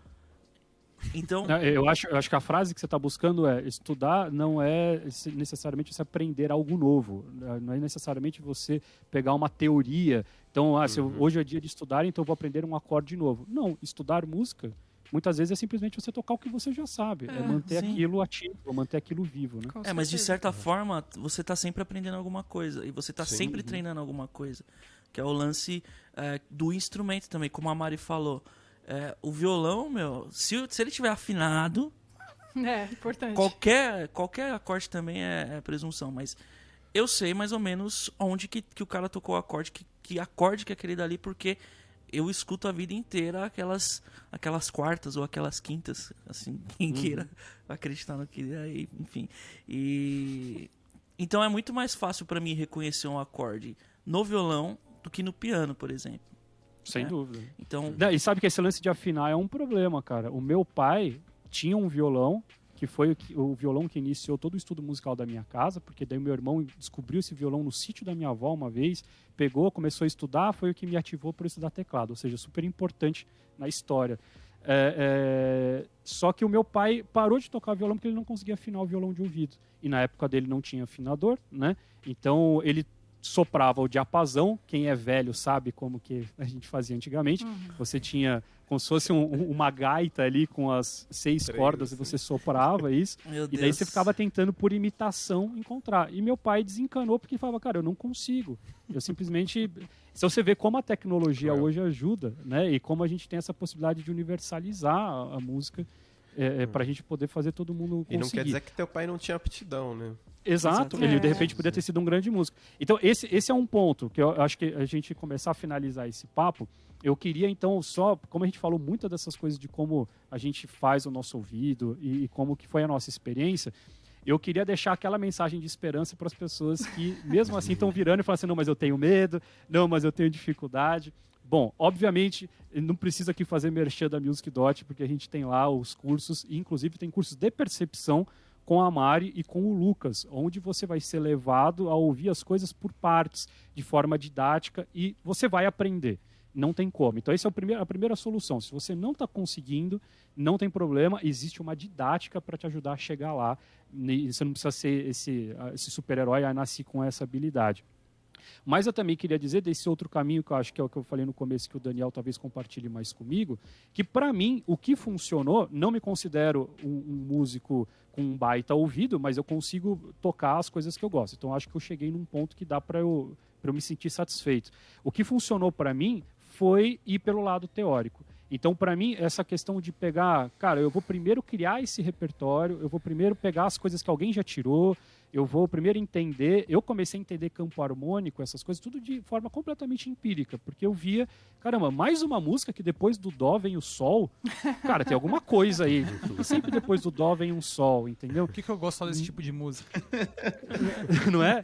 Então, É, Eu acho, eu acho que a frase que você está buscando é estudar não é necessariamente você aprender algo novo. né? Não é necessariamente você pegar uma teoria. Então, ah, se eu- hoje é dia de estudar, então eu vou aprender um acorde novo. Não, estudar música muitas vezes é simplesmente você tocar o que você já sabe. É, É, manter sim. aquilo ativo, manter aquilo vivo. Né? É, mas de certa forma, você tá sempre aprendendo alguma coisa. E você tá Sim. sempre treinando alguma coisa. Que é o lance é, do instrumento também, como a Mari falou. É, o violão, meu, se, se ele tiver afinado, É, importante. qualquer, qualquer acorde também é, é presunção. Mas eu sei mais ou menos onde que, que o cara tocou o acorde, que, que acorde que é aquele dali, porque eu escuto a vida inteira aquelas, aquelas quartas ou aquelas quintas, assim, quem queira acreditar no que aí, enfim. E então é muito mais fácil pra mim reconhecer um acorde no violão do que no piano, por exemplo. Sem É. dúvida. Então, E sabe que esse lance de afinar é um problema, cara. O meu pai tinha um violão, que foi o, que- o violão que iniciou todo o estudo musical da minha casa, porque daí meu irmão descobriu esse violão no sítio da minha avó uma vez, pegou, começou a estudar, foi o que me ativou para estudar teclado, ou seja, super importante na história. É, é, Só que o meu pai parou de tocar violão porque ele não conseguia afinar o violão de ouvido. E na época dele não tinha afinador, né? Então ele soprava o diapasão. Quem é velho sabe como que a gente fazia antigamente. Você tinha como se fosse um- um- uma gaita ali com as seis Três, cordas e você soprava isso. meu E Deus. daí você ficava tentando por imitação encontrar. E meu pai desencanou porque falava, cara, eu não consigo. Eu simplesmente. Se você vê como a tecnologia Claro. hoje ajuda, né? E como a gente tem essa possibilidade de universalizar a, a música é, é, para a gente poder fazer todo mundo conseguir. E não quer dizer que teu pai não tinha aptidão, né? Exato, Exatamente. ele de É. repente poderia ter sido um grande músico. Então, esse, esse é um ponto que eu acho que a gente começar a finalizar esse papo. Eu queria, então, só, como a gente falou muitas dessas coisas de como a gente faz o nosso ouvido e, e como que foi a nossa experiência, eu queria deixar aquela mensagem de esperança para as pessoas que, mesmo assim, estão virando e falando assim: não, mas eu tenho medo, não, mas eu tenho dificuldade. Bom, obviamente, não precisa aqui fazer merchan da Music Dot, porque a gente tem lá os cursos, e inclusive tem cursos de percepção com a Mari e com o Lucas, onde você vai ser levado a ouvir as coisas por partes, de forma didática, e você vai aprender. Não tem como. Então, essa é o primeiro- a primeira solução. Se você não está conseguindo, não tem problema, existe uma didática para te ajudar a chegar lá. Você não precisa ser esse, esse super-herói a nascer com essa habilidade. Mas eu também queria dizer desse outro caminho que eu acho que é o que eu falei no começo, que o Daniel talvez compartilhe mais comigo, que para mim o que funcionou, não me considero um, um músico com um baita ouvido, mas eu consigo tocar as coisas que eu gosto. Então acho que eu cheguei num ponto que dá para eu, pra eu me sentir satisfeito. O que funcionou para mim foi ir pelo lado teórico. Então, para mim, essa questão de pegar, cara, eu vou primeiro criar esse repertório, eu vou primeiro pegar as coisas que alguém já tirou, eu vou primeiro entender. Eu comecei a entender campo harmônico, essas coisas, tudo de forma completamente empírica, porque eu via, caramba, mais uma música que depois do Dó vem o Sol. Cara, tem alguma coisa aí. Sempre depois do Dó vem um Sol, entendeu? Por que, que eu gosto só desse tipo de música? não é?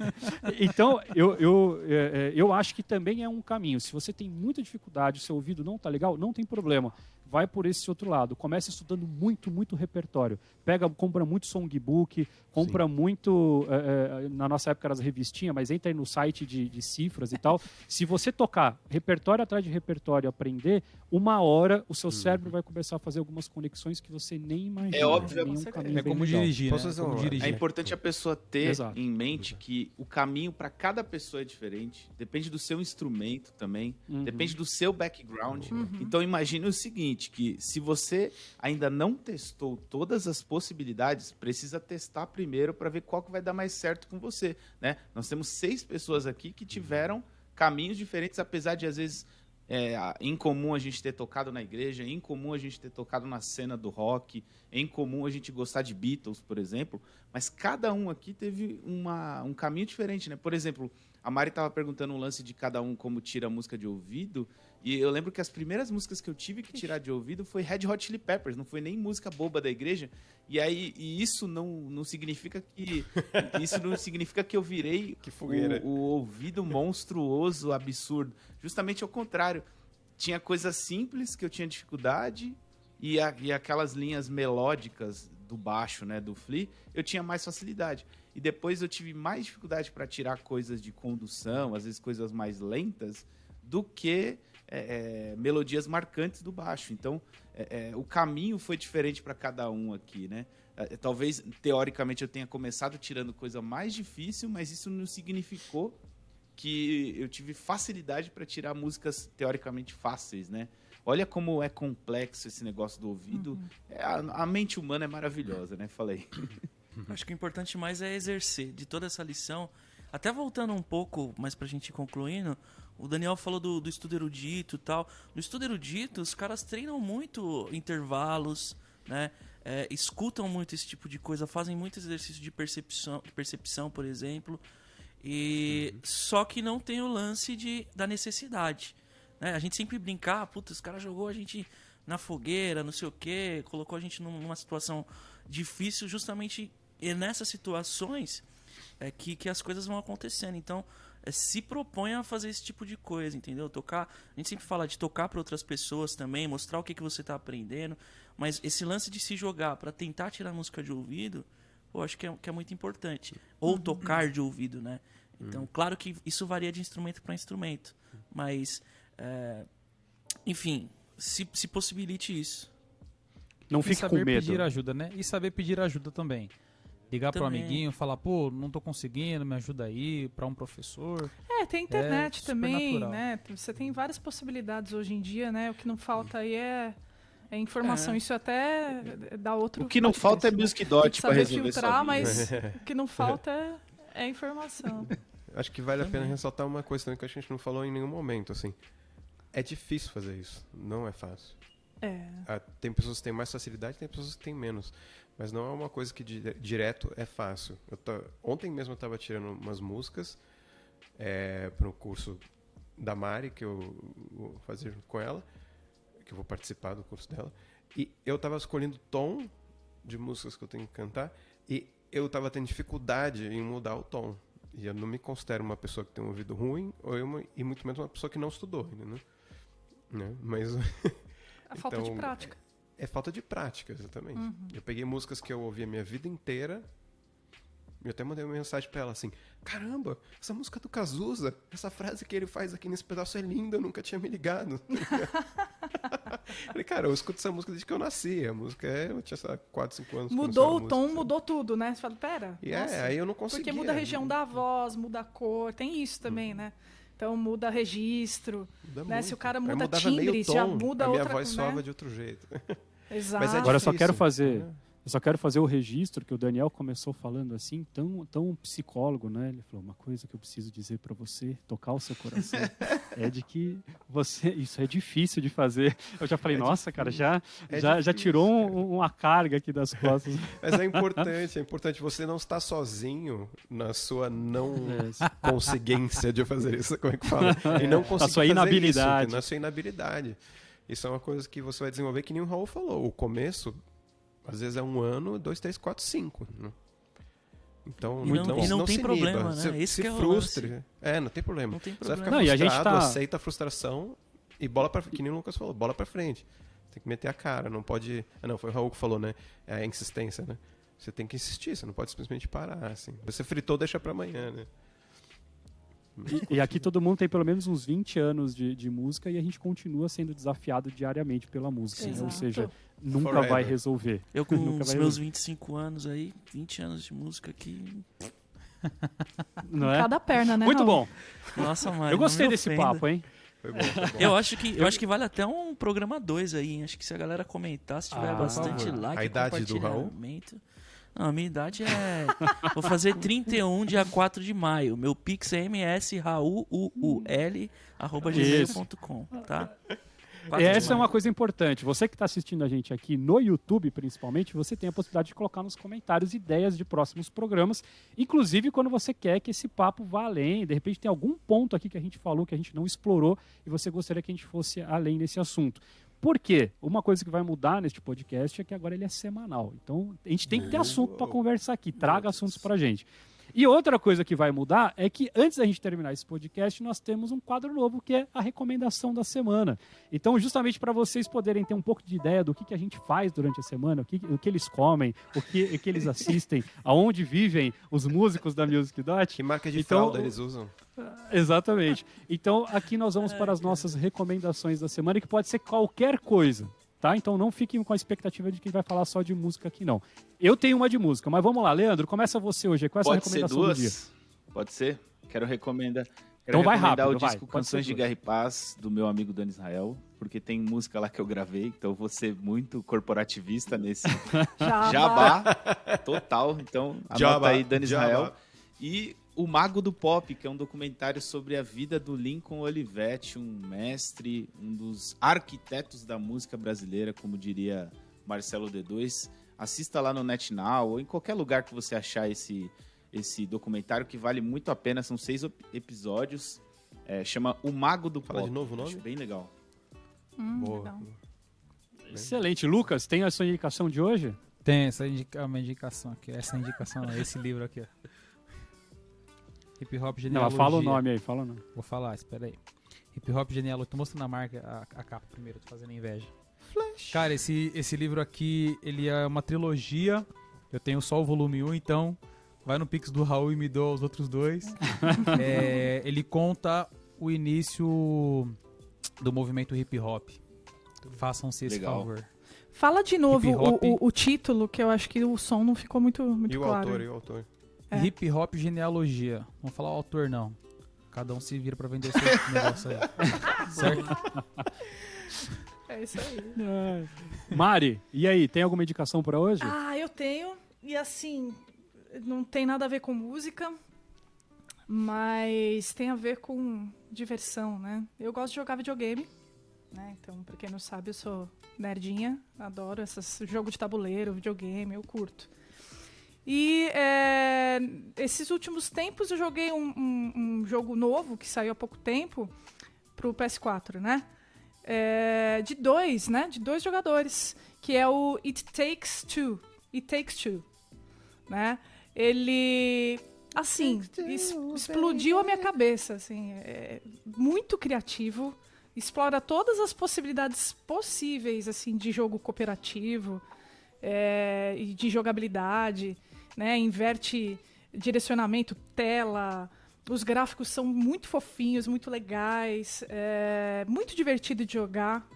Então, eu, eu, é, é, eu acho que também é um caminho. Se você tem muita dificuldade, seu ouvido não tá legal, não tem problema. Vai por esse outro lado. Começa estudando muito, muito repertório. Pega, compra muito songbook, compra muito. é, na nossa época era as revistinhas, mas entra aí no site de, de cifras e tal. Se você tocar repertório atrás de repertório e aprender, uma hora o seu cérebro vai começar a fazer algumas conexões que você nem imagina. É óbvio. Nem um É caminho É como dirigir, né? Como dirigir. É importante a pessoa ter Exato. em mente que o caminho para cada pessoa é diferente. Depende do seu instrumento também. Uhum. Depende do seu background. Então imagine o seguinte, que se você ainda não testou todas as possibilidades, precisa testar primeiro para ver qual que vai dar mais certo com você, né? Nós temos seis pessoas aqui que tiveram caminhos diferentes, apesar de às vezes é a- em comum a gente ter tocado na igreja, em comum a gente ter tocado na cena do rock, em comum a gente gostar de Beatles, por exemplo, mas cada um aqui teve uma, um caminho diferente, né? Por exemplo, A Mari tava perguntando um lance de cada um como tira a música de ouvido. E eu lembro que as primeiras músicas que eu tive que tirar de ouvido foi Red Hot Chili Peppers, não foi nem música boba da igreja. E aí, e isso não, não significa que. Isso não significa que eu virei Que o, o ouvido monstruoso, absurdo. Justamente ao contrário. Tinha coisas simples que eu tinha dificuldade e, a- e aquelas linhas melódicas do baixo, né, do Flea, eu tinha mais facilidade. E depois eu tive mais dificuldade para tirar coisas de condução, às vezes coisas mais lentas, do que é, é, melodias marcantes do baixo. Então, é, é, o caminho foi diferente para cada um aqui, né? É, Talvez, teoricamente, eu tenha começado tirando coisa mais difícil, mas isso não significou que eu tive facilidade para tirar músicas teoricamente fáceis, né? Olha como é complexo esse negócio do ouvido. É, a, a mente humana é maravilhosa, né? Falei. Acho que o importante mais é exercer de toda essa lição. Até voltando um pouco, mais pra gente ir concluindo, o Daniel falou do, do estudo erudito e tal. No estudo erudito, os caras treinam muito intervalos, né? É, escutam muito esse tipo de coisa, fazem muito exercício de percepção, de percepção por exemplo. E só que não tem o lance de, da necessidade. né? A gente sempre brincar, ah, puta, os caras jogou a gente na fogueira, não sei o quê, colocou a gente num- numa situação difícil justamente e nessas situações é que, que as coisas vão acontecendo. Então, é, se propõe a fazer esse tipo de coisa, entendeu? Tocar, a gente sempre fala de tocar para outras pessoas também, mostrar o que, que você está aprendendo, mas esse lance de se jogar para tentar tirar música de ouvido, pô, acho que é, que é muito importante. Ou tocar de ouvido, né? Então, claro que isso varia de instrumento para instrumento, mas, é, enfim, se, se possibilite isso. Não E fique com saber medo. pedir ajuda, né? E saber pedir ajuda também. Ligar pro Também. amiguinho, falar, pô, não tô conseguindo, me ajuda aí, pra um professor. É, tem internet super também, né? Você tem várias possibilidades hoje em dia, né? O que não falta aí é, é informação. É. Isso até dá outro. O que não podcast, falta é? Music Tem Dot que para resolver filtrar, vida. mas o que não falta é, é informação. Acho que vale a pena ressaltar uma coisa também que a gente não falou em nenhum momento, assim. É difícil fazer isso, não é fácil. É. Ah, tem pessoas que têm mais facilidade, tem pessoas que têm menos. Mas não é uma coisa que di- direto é fácil. Tá- Ontem mesmo eu estava tirando umas músicas para o curso da Mari, que eu vou fazer junto com ela, que eu vou participar do curso dela. E eu estava escolhendo tom de músicas que eu tenho que cantar e eu estava tendo dificuldade em mudar o tom. E eu não me considero uma pessoa que tem um ouvido ruim ou eu, e muito menos uma pessoa que não estudou ainda, né? Né? Mas A falta de Então, prática. É falta de prática, exatamente. Uhum. Eu peguei músicas que eu ouvi a minha vida inteira. E eu até mandei uma mensagem pra ela assim: Caramba, essa música do Cazuza, essa frase que ele faz aqui nesse pedaço é linda, eu nunca tinha me ligado. Falei, cara, eu escuto essa música desde que eu nasci. A música é. Eu tinha, sei lá, 4, 5 anos. Mudou o tom, música, mudou tudo, né? Você fala, pera. E é, nossa, aí eu não conseguia. Porque muda a região da voz, muda a cor, tem isso também, Uhum. né? Então muda registro. Muda né, se o cara muda timbre, já muda a minha outra, voz né? soava de outro jeito. Exato. Mas é Agora eu só difícil. quero fazer. É. Eu só quero fazer o registro que o Daniel começou falando assim, tão, tão psicólogo, né? Ele falou: uma coisa que eu preciso dizer pra você, tocar o seu coração, é de que você. Isso é difícil de fazer. Eu já falei, nossa, cara, já, É já, já difícil, tirou um- uma carga aqui das costas. Mas é importante, é importante. Você não está sozinho na sua não conseguência de fazer isso, como é que fala? E não conseguir sua fazer inabilidade. Isso, na sua inabilidade. Isso é uma coisa que você vai desenvolver que nem o Raul falou. O começo, às vezes é um ano, dois, três, quatro, cinco. né? Então, E não- e não tem se problema, né? Se, Esse se que é frustre. lance. É, não tem problema. Não tem Você vai problema. ficar Não, a gente frustrado, tá- aceita a frustração e bola pra que nem o Lucas falou, bola pra frente. Tem que meter a cara, não pode. Ah, não, foi o Raul que falou, né? É a insistência, né? Você tem que insistir, você não pode simplesmente parar, assim. Você fritou, deixa pra amanhã, né? E, e aqui todo mundo tem pelo menos uns 20 anos de, de música e a gente continua sendo desafiado diariamente pela música. né? Ou seja, nunca Forever. vai resolver. Eu com Nunca os meus resolver. 25 anos aí, 20 anos de música aqui. Não é? Cada perna, né? Muito Raul? bom. Nossa, Mari, Eu gostei desse ofenda. papo, hein? Foi bom, foi bom. Eu acho que eu acho que vale até um programa 2 aí. hein? Acho que se a galera comentar, se tiver Ah, bastante like, A idade do Raul? compartilhamento. Não, a minha idade é. Vou fazer 31 dia 4 de maio. Meu pix é msraul, arroba Isso. gmail.com, tá? Essa é uma coisa importante. Você que está assistindo a gente aqui no YouTube, principalmente, você tem a possibilidade de colocar nos comentários ideias de próximos programas. Inclusive, quando você quer que esse papo vá além. De repente, tem algum ponto aqui que a gente falou que a gente não explorou e você gostaria que a gente fosse além desse assunto. Por quê? Uma coisa que vai mudar neste podcast é que agora ele é semanal. Então, a gente tem que ter assunto para conversar aqui. Traga assuntos para a gente. E outra coisa que vai mudar é que antes da gente terminar esse podcast, nós temos um quadro novo que é a recomendação da semana. Então, justamente para vocês poderem ter um pouco de ideia do que, que a gente faz durante a semana, o que, o que eles comem, o que, o que eles assistem, aonde vivem os músicos da Music Dot. Que marca de Então, fralda eles usam? Exatamente. Então, aqui nós vamos para as nossas recomendações da semana, que pode ser qualquer coisa. Tá? Então não fiquem com a expectativa de que vai falar só de música aqui, não. Eu tenho uma de música, mas vamos lá, Leandro, começa você hoje. Qual é a sua Pode ser recomendação do dia? duas? Pode ser? Quero recomendar. Quero Então vai recomendar rápido, o vai. disco ser Canções de duas. Guerra e Paz, do meu amigo Dani Israel, porque tem música lá que eu gravei, então eu vou ser muito corporativista nesse Jabá. jabá total. Então, anota Jabá, aí Dani jabá. Israel. E O Mago do Pop, que é um documentário sobre a vida do Lincoln Olivetti, um mestre, um dos arquitetos da música brasileira, como diria Marcelo D2. Assista lá no NetNow ou em qualquer lugar que você achar esse, esse documentário, que vale muito a pena. São seis episódios. É, chama O Mago do Fala Pop. de novo o nome? Acho bem legal. Hum, Boa. legal. Excelente. Lucas, tem a sua indicação de hoje? Tem essa indica, uma indicação aqui. Essa indicação, esse livro aqui, ó. Hip Hop Não, Genealogia. fala o nome aí, fala o nome. Vou falar, espera aí. Hip Hop Genealogia. Tô mostrando a marca, a, a capa primeiro, tô fazendo inveja. Cara, esse, esse livro aqui, ele é uma trilogia. Eu tenho só o volume 1, então vai no Pix do Raul e me dou os outros dois. É, ele conta o início do movimento hip hop. Façam-se esse Legal. favor. Fala de novo o, o, o título, que eu acho que o som não ficou muito, muito E o claro. autor, e o autor. É. Hip Hop Genealogia. Não falar o autor, não. Cada um se vira pra vender o seu negócio aí. certo? É isso aí. Mari, e aí, tem alguma indicação para hoje? Ah, eu tenho. E assim, não tem nada a ver com música, mas tem a ver com diversão, né? Eu gosto de jogar videogame, né? Então, pra quem não sabe, eu sou nerdinha, adoro esses jogo de tabuleiro, videogame, eu curto. E é, esses últimos tempos eu joguei um, um- um jogo novo que saiu há pouco tempo pro PS4, né? É, de dois, né? De dois jogadores, que é o It Takes Two. It Takes Two, né? Ele, assim, es- explodiu a minha cabeça, assim, é muito criativo, explora todas as possibilidades possíveis, assim, de jogo cooperativo é, e de jogabilidade, né? Inverte direcionamento, tela, os gráficos são muito fofinhos, muito legais, é muito divertido de jogar,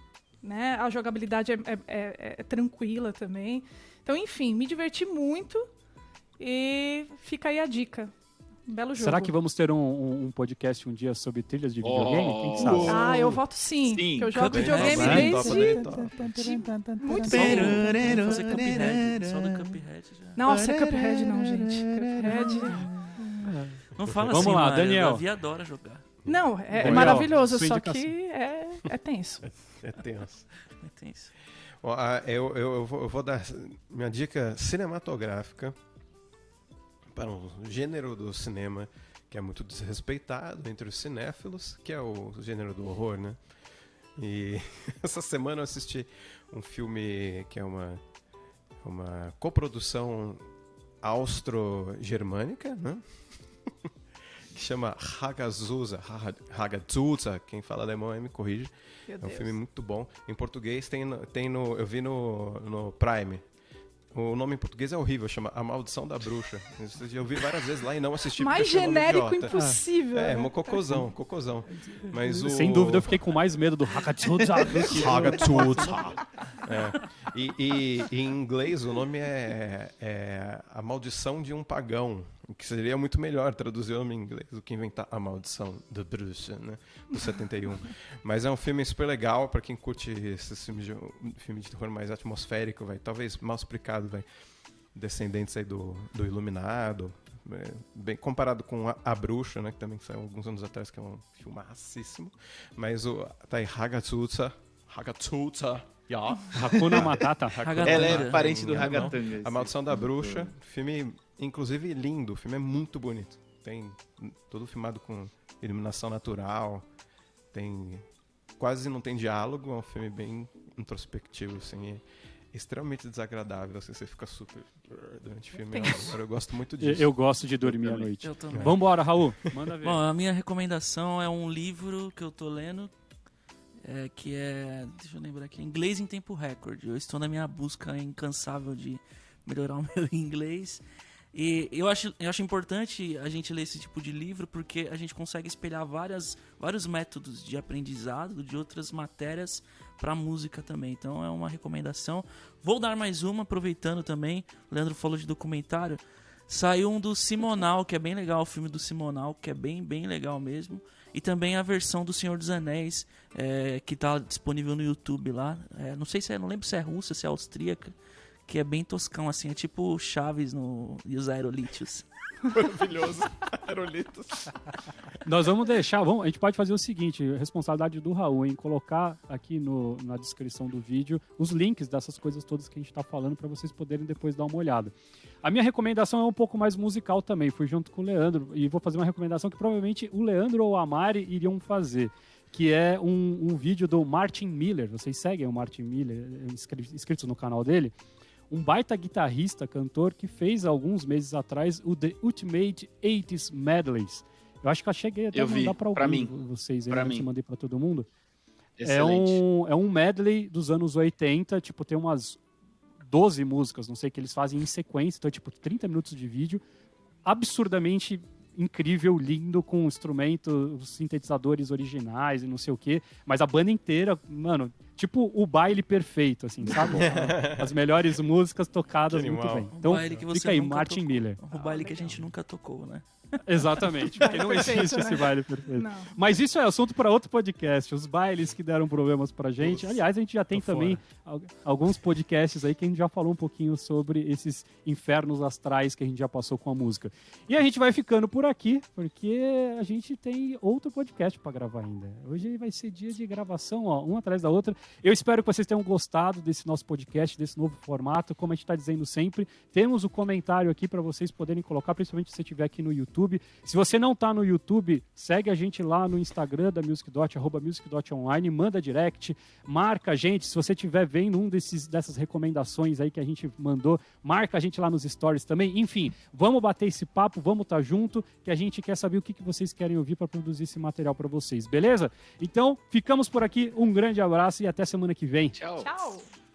né? A jogabilidade é, é- é- é tranquila também. Então, enfim, me diverti muito e fica aí a dica. Um belo jogo. Será que vamos ter um, um- um podcast um dia sobre trilhas de videogame? Quem que sabe? Oh. Ah, eu voto sim. Sim, que eu jogo videogame topa, desde. Muito Só bem. do- Fazer Cuphead. Só do Cuphead já. Nossa, Cuphead não, gente. Cuphead. Não fala Vamos assim, lá, Mário. Daniel. Davi adora jogar. Não, é Daniel, maravilhoso, só indicação. que é, é tenso. É tenso. É tenso. Ó, ah, eu, eu, eu vou, eu vou dar minha dica cinematográfica para um gênero do cinema que é muito desrespeitado entre os cinéfilos, que é o gênero do horror, né? E essa semana eu assisti um filme que é uma, uma coprodução austro-germânica, né? que chama Hagazusa, Ha- Hagazusa, quem fala alemão aí me corrige. É um filme muito bom. Em português tem tem no eu vi no, no Prime. O nome em português é horrível, chama A Maldição da Bruxa. Eu vi várias vezes lá e não assisti. Mais genérico idiota. impossível. É, né? cocôzão, cocôzão. Mas o... Sem dúvida, eu fiquei com mais medo do Hakatsuza do que Hagazusa. É. E, e- e em inglês o nome é, é A Maldição de um Pagão. O Que seria muito melhor traduzir o nome em inglês do que inventar A Maldição da Bruxa, né? Do 71. Mas é um filme super legal pra quem curte esses filmes de, filme de terror mais atmosférico, vai. Talvez mal explicado, vai. Descendentes aí do, do Iluminado. é, bem comparado com a, A Bruxa, né? Que também saiu alguns anos atrás, que é um filme racíssimo. Mas o tá aí Hagazusa Hagatuta. Ja. Hakuna Matata. Ela é parente do Ragatanga. A Maldição da Bruxa. Filme, inclusive, lindo. O filme é muito bonito. Tem todo filmado com iluminação natural. Tem... Quase não tem diálogo. É um filme bem introspectivo, assim. e extremamente desagradável. Assim, você fica super... Durante o filme. Eu, eu gosto muito Eu, disso. eu gosto de dormir à noite. Eu também. Vambora, Raul. Manda ver. Bom, a minha recomendação é um livro que eu tô lendo, é, que é, deixa eu lembrar aqui, Inglês em Tempo Recorde. Eu estou na minha busca incansável de melhorar o meu inglês. E eu acho, eu acho importante a gente ler esse tipo de livro porque a gente consegue espelhar várias, vários métodos de aprendizado de outras matérias para música também. Então é uma recomendação. Vou dar mais uma, aproveitando também. O Leandro falou de documentário. Saiu um do Simonal, que é bem legal, o filme do Simonal, que é bem, bem legal mesmo. E também a versão do Senhor dos Anéis, é, que tá disponível no YouTube lá. É, não sei se é, não lembro se é russa, se é austríaca, que é bem toscão, assim, é tipo Chaves no, e os Aerolítios. Maravilhoso. Aerolitos. Nós vamos deixar, vamos, a gente pode fazer o seguinte, responsabilidade do Raul em colocar aqui no, na descrição do vídeo os links dessas coisas todas que a gente está falando para vocês poderem depois dar uma olhada. A minha recomendação é um pouco mais musical também, fui junto com o Leandro e vou fazer uma recomendação que provavelmente o Leandro ou a Mari iriam fazer. Que é um, um vídeo do Martin Miller. Vocês seguem o Martin Miller, inscri- inscritos no canal dele? Um baita guitarrista, cantor, que fez alguns meses atrás o The Ultimate 80s Medleys. Eu acho que eu cheguei até Eu a mandar para mim. vocês, aí, Pra se mim. mandei para todo mundo. É um, é um medley dos anos 80, tipo, tem umas 12 músicas, não sei, que eles fazem em sequência, então é tipo 30 minutos de vídeo, absurdamente incrível, lindo, com instrumento, os sintetizadores originais e não sei o que, mas a banda inteira, mano, tipo o baile perfeito, assim, sabe? As melhores músicas tocadas muito bem. O Então, baile que você fica aí, Martin tocou. Miller. O baile que a gente nunca tocou, né? Exatamente, porque não Perfeito, existe né? esse baile perfeito. Não. Mas isso é assunto para outro podcast, os bailes que deram problemas pra gente. Aliás, a gente já tem tô também al- alguns podcasts aí que a gente já falou um pouquinho sobre esses infernos astrais que a gente já passou com a música. E a gente vai ficando por aqui, porque a gente tem outro podcast para gravar ainda. Hoje vai ser dia de gravação, ó, um atrás da outra. Eu espero que vocês tenham gostado desse nosso podcast, desse novo formato. Como a gente está dizendo sempre, temos o comentário aqui para vocês poderem colocar, principalmente se você estiver aqui no YouTube. Se você não está no YouTube, segue a gente lá no Instagram da Music Dot, arroba Music Dot Online, manda direct, marca a gente. Se você estiver vendo um desses, dessas recomendações aí que a gente mandou, marca a gente lá nos stories também. Enfim, vamos bater esse papo, vamos estar junto, que a gente quer saber o que, que vocês querem ouvir para produzir esse material para vocês, beleza? Então, ficamos por aqui. Um grande abraço e até semana que vem. Tchau. Tchau.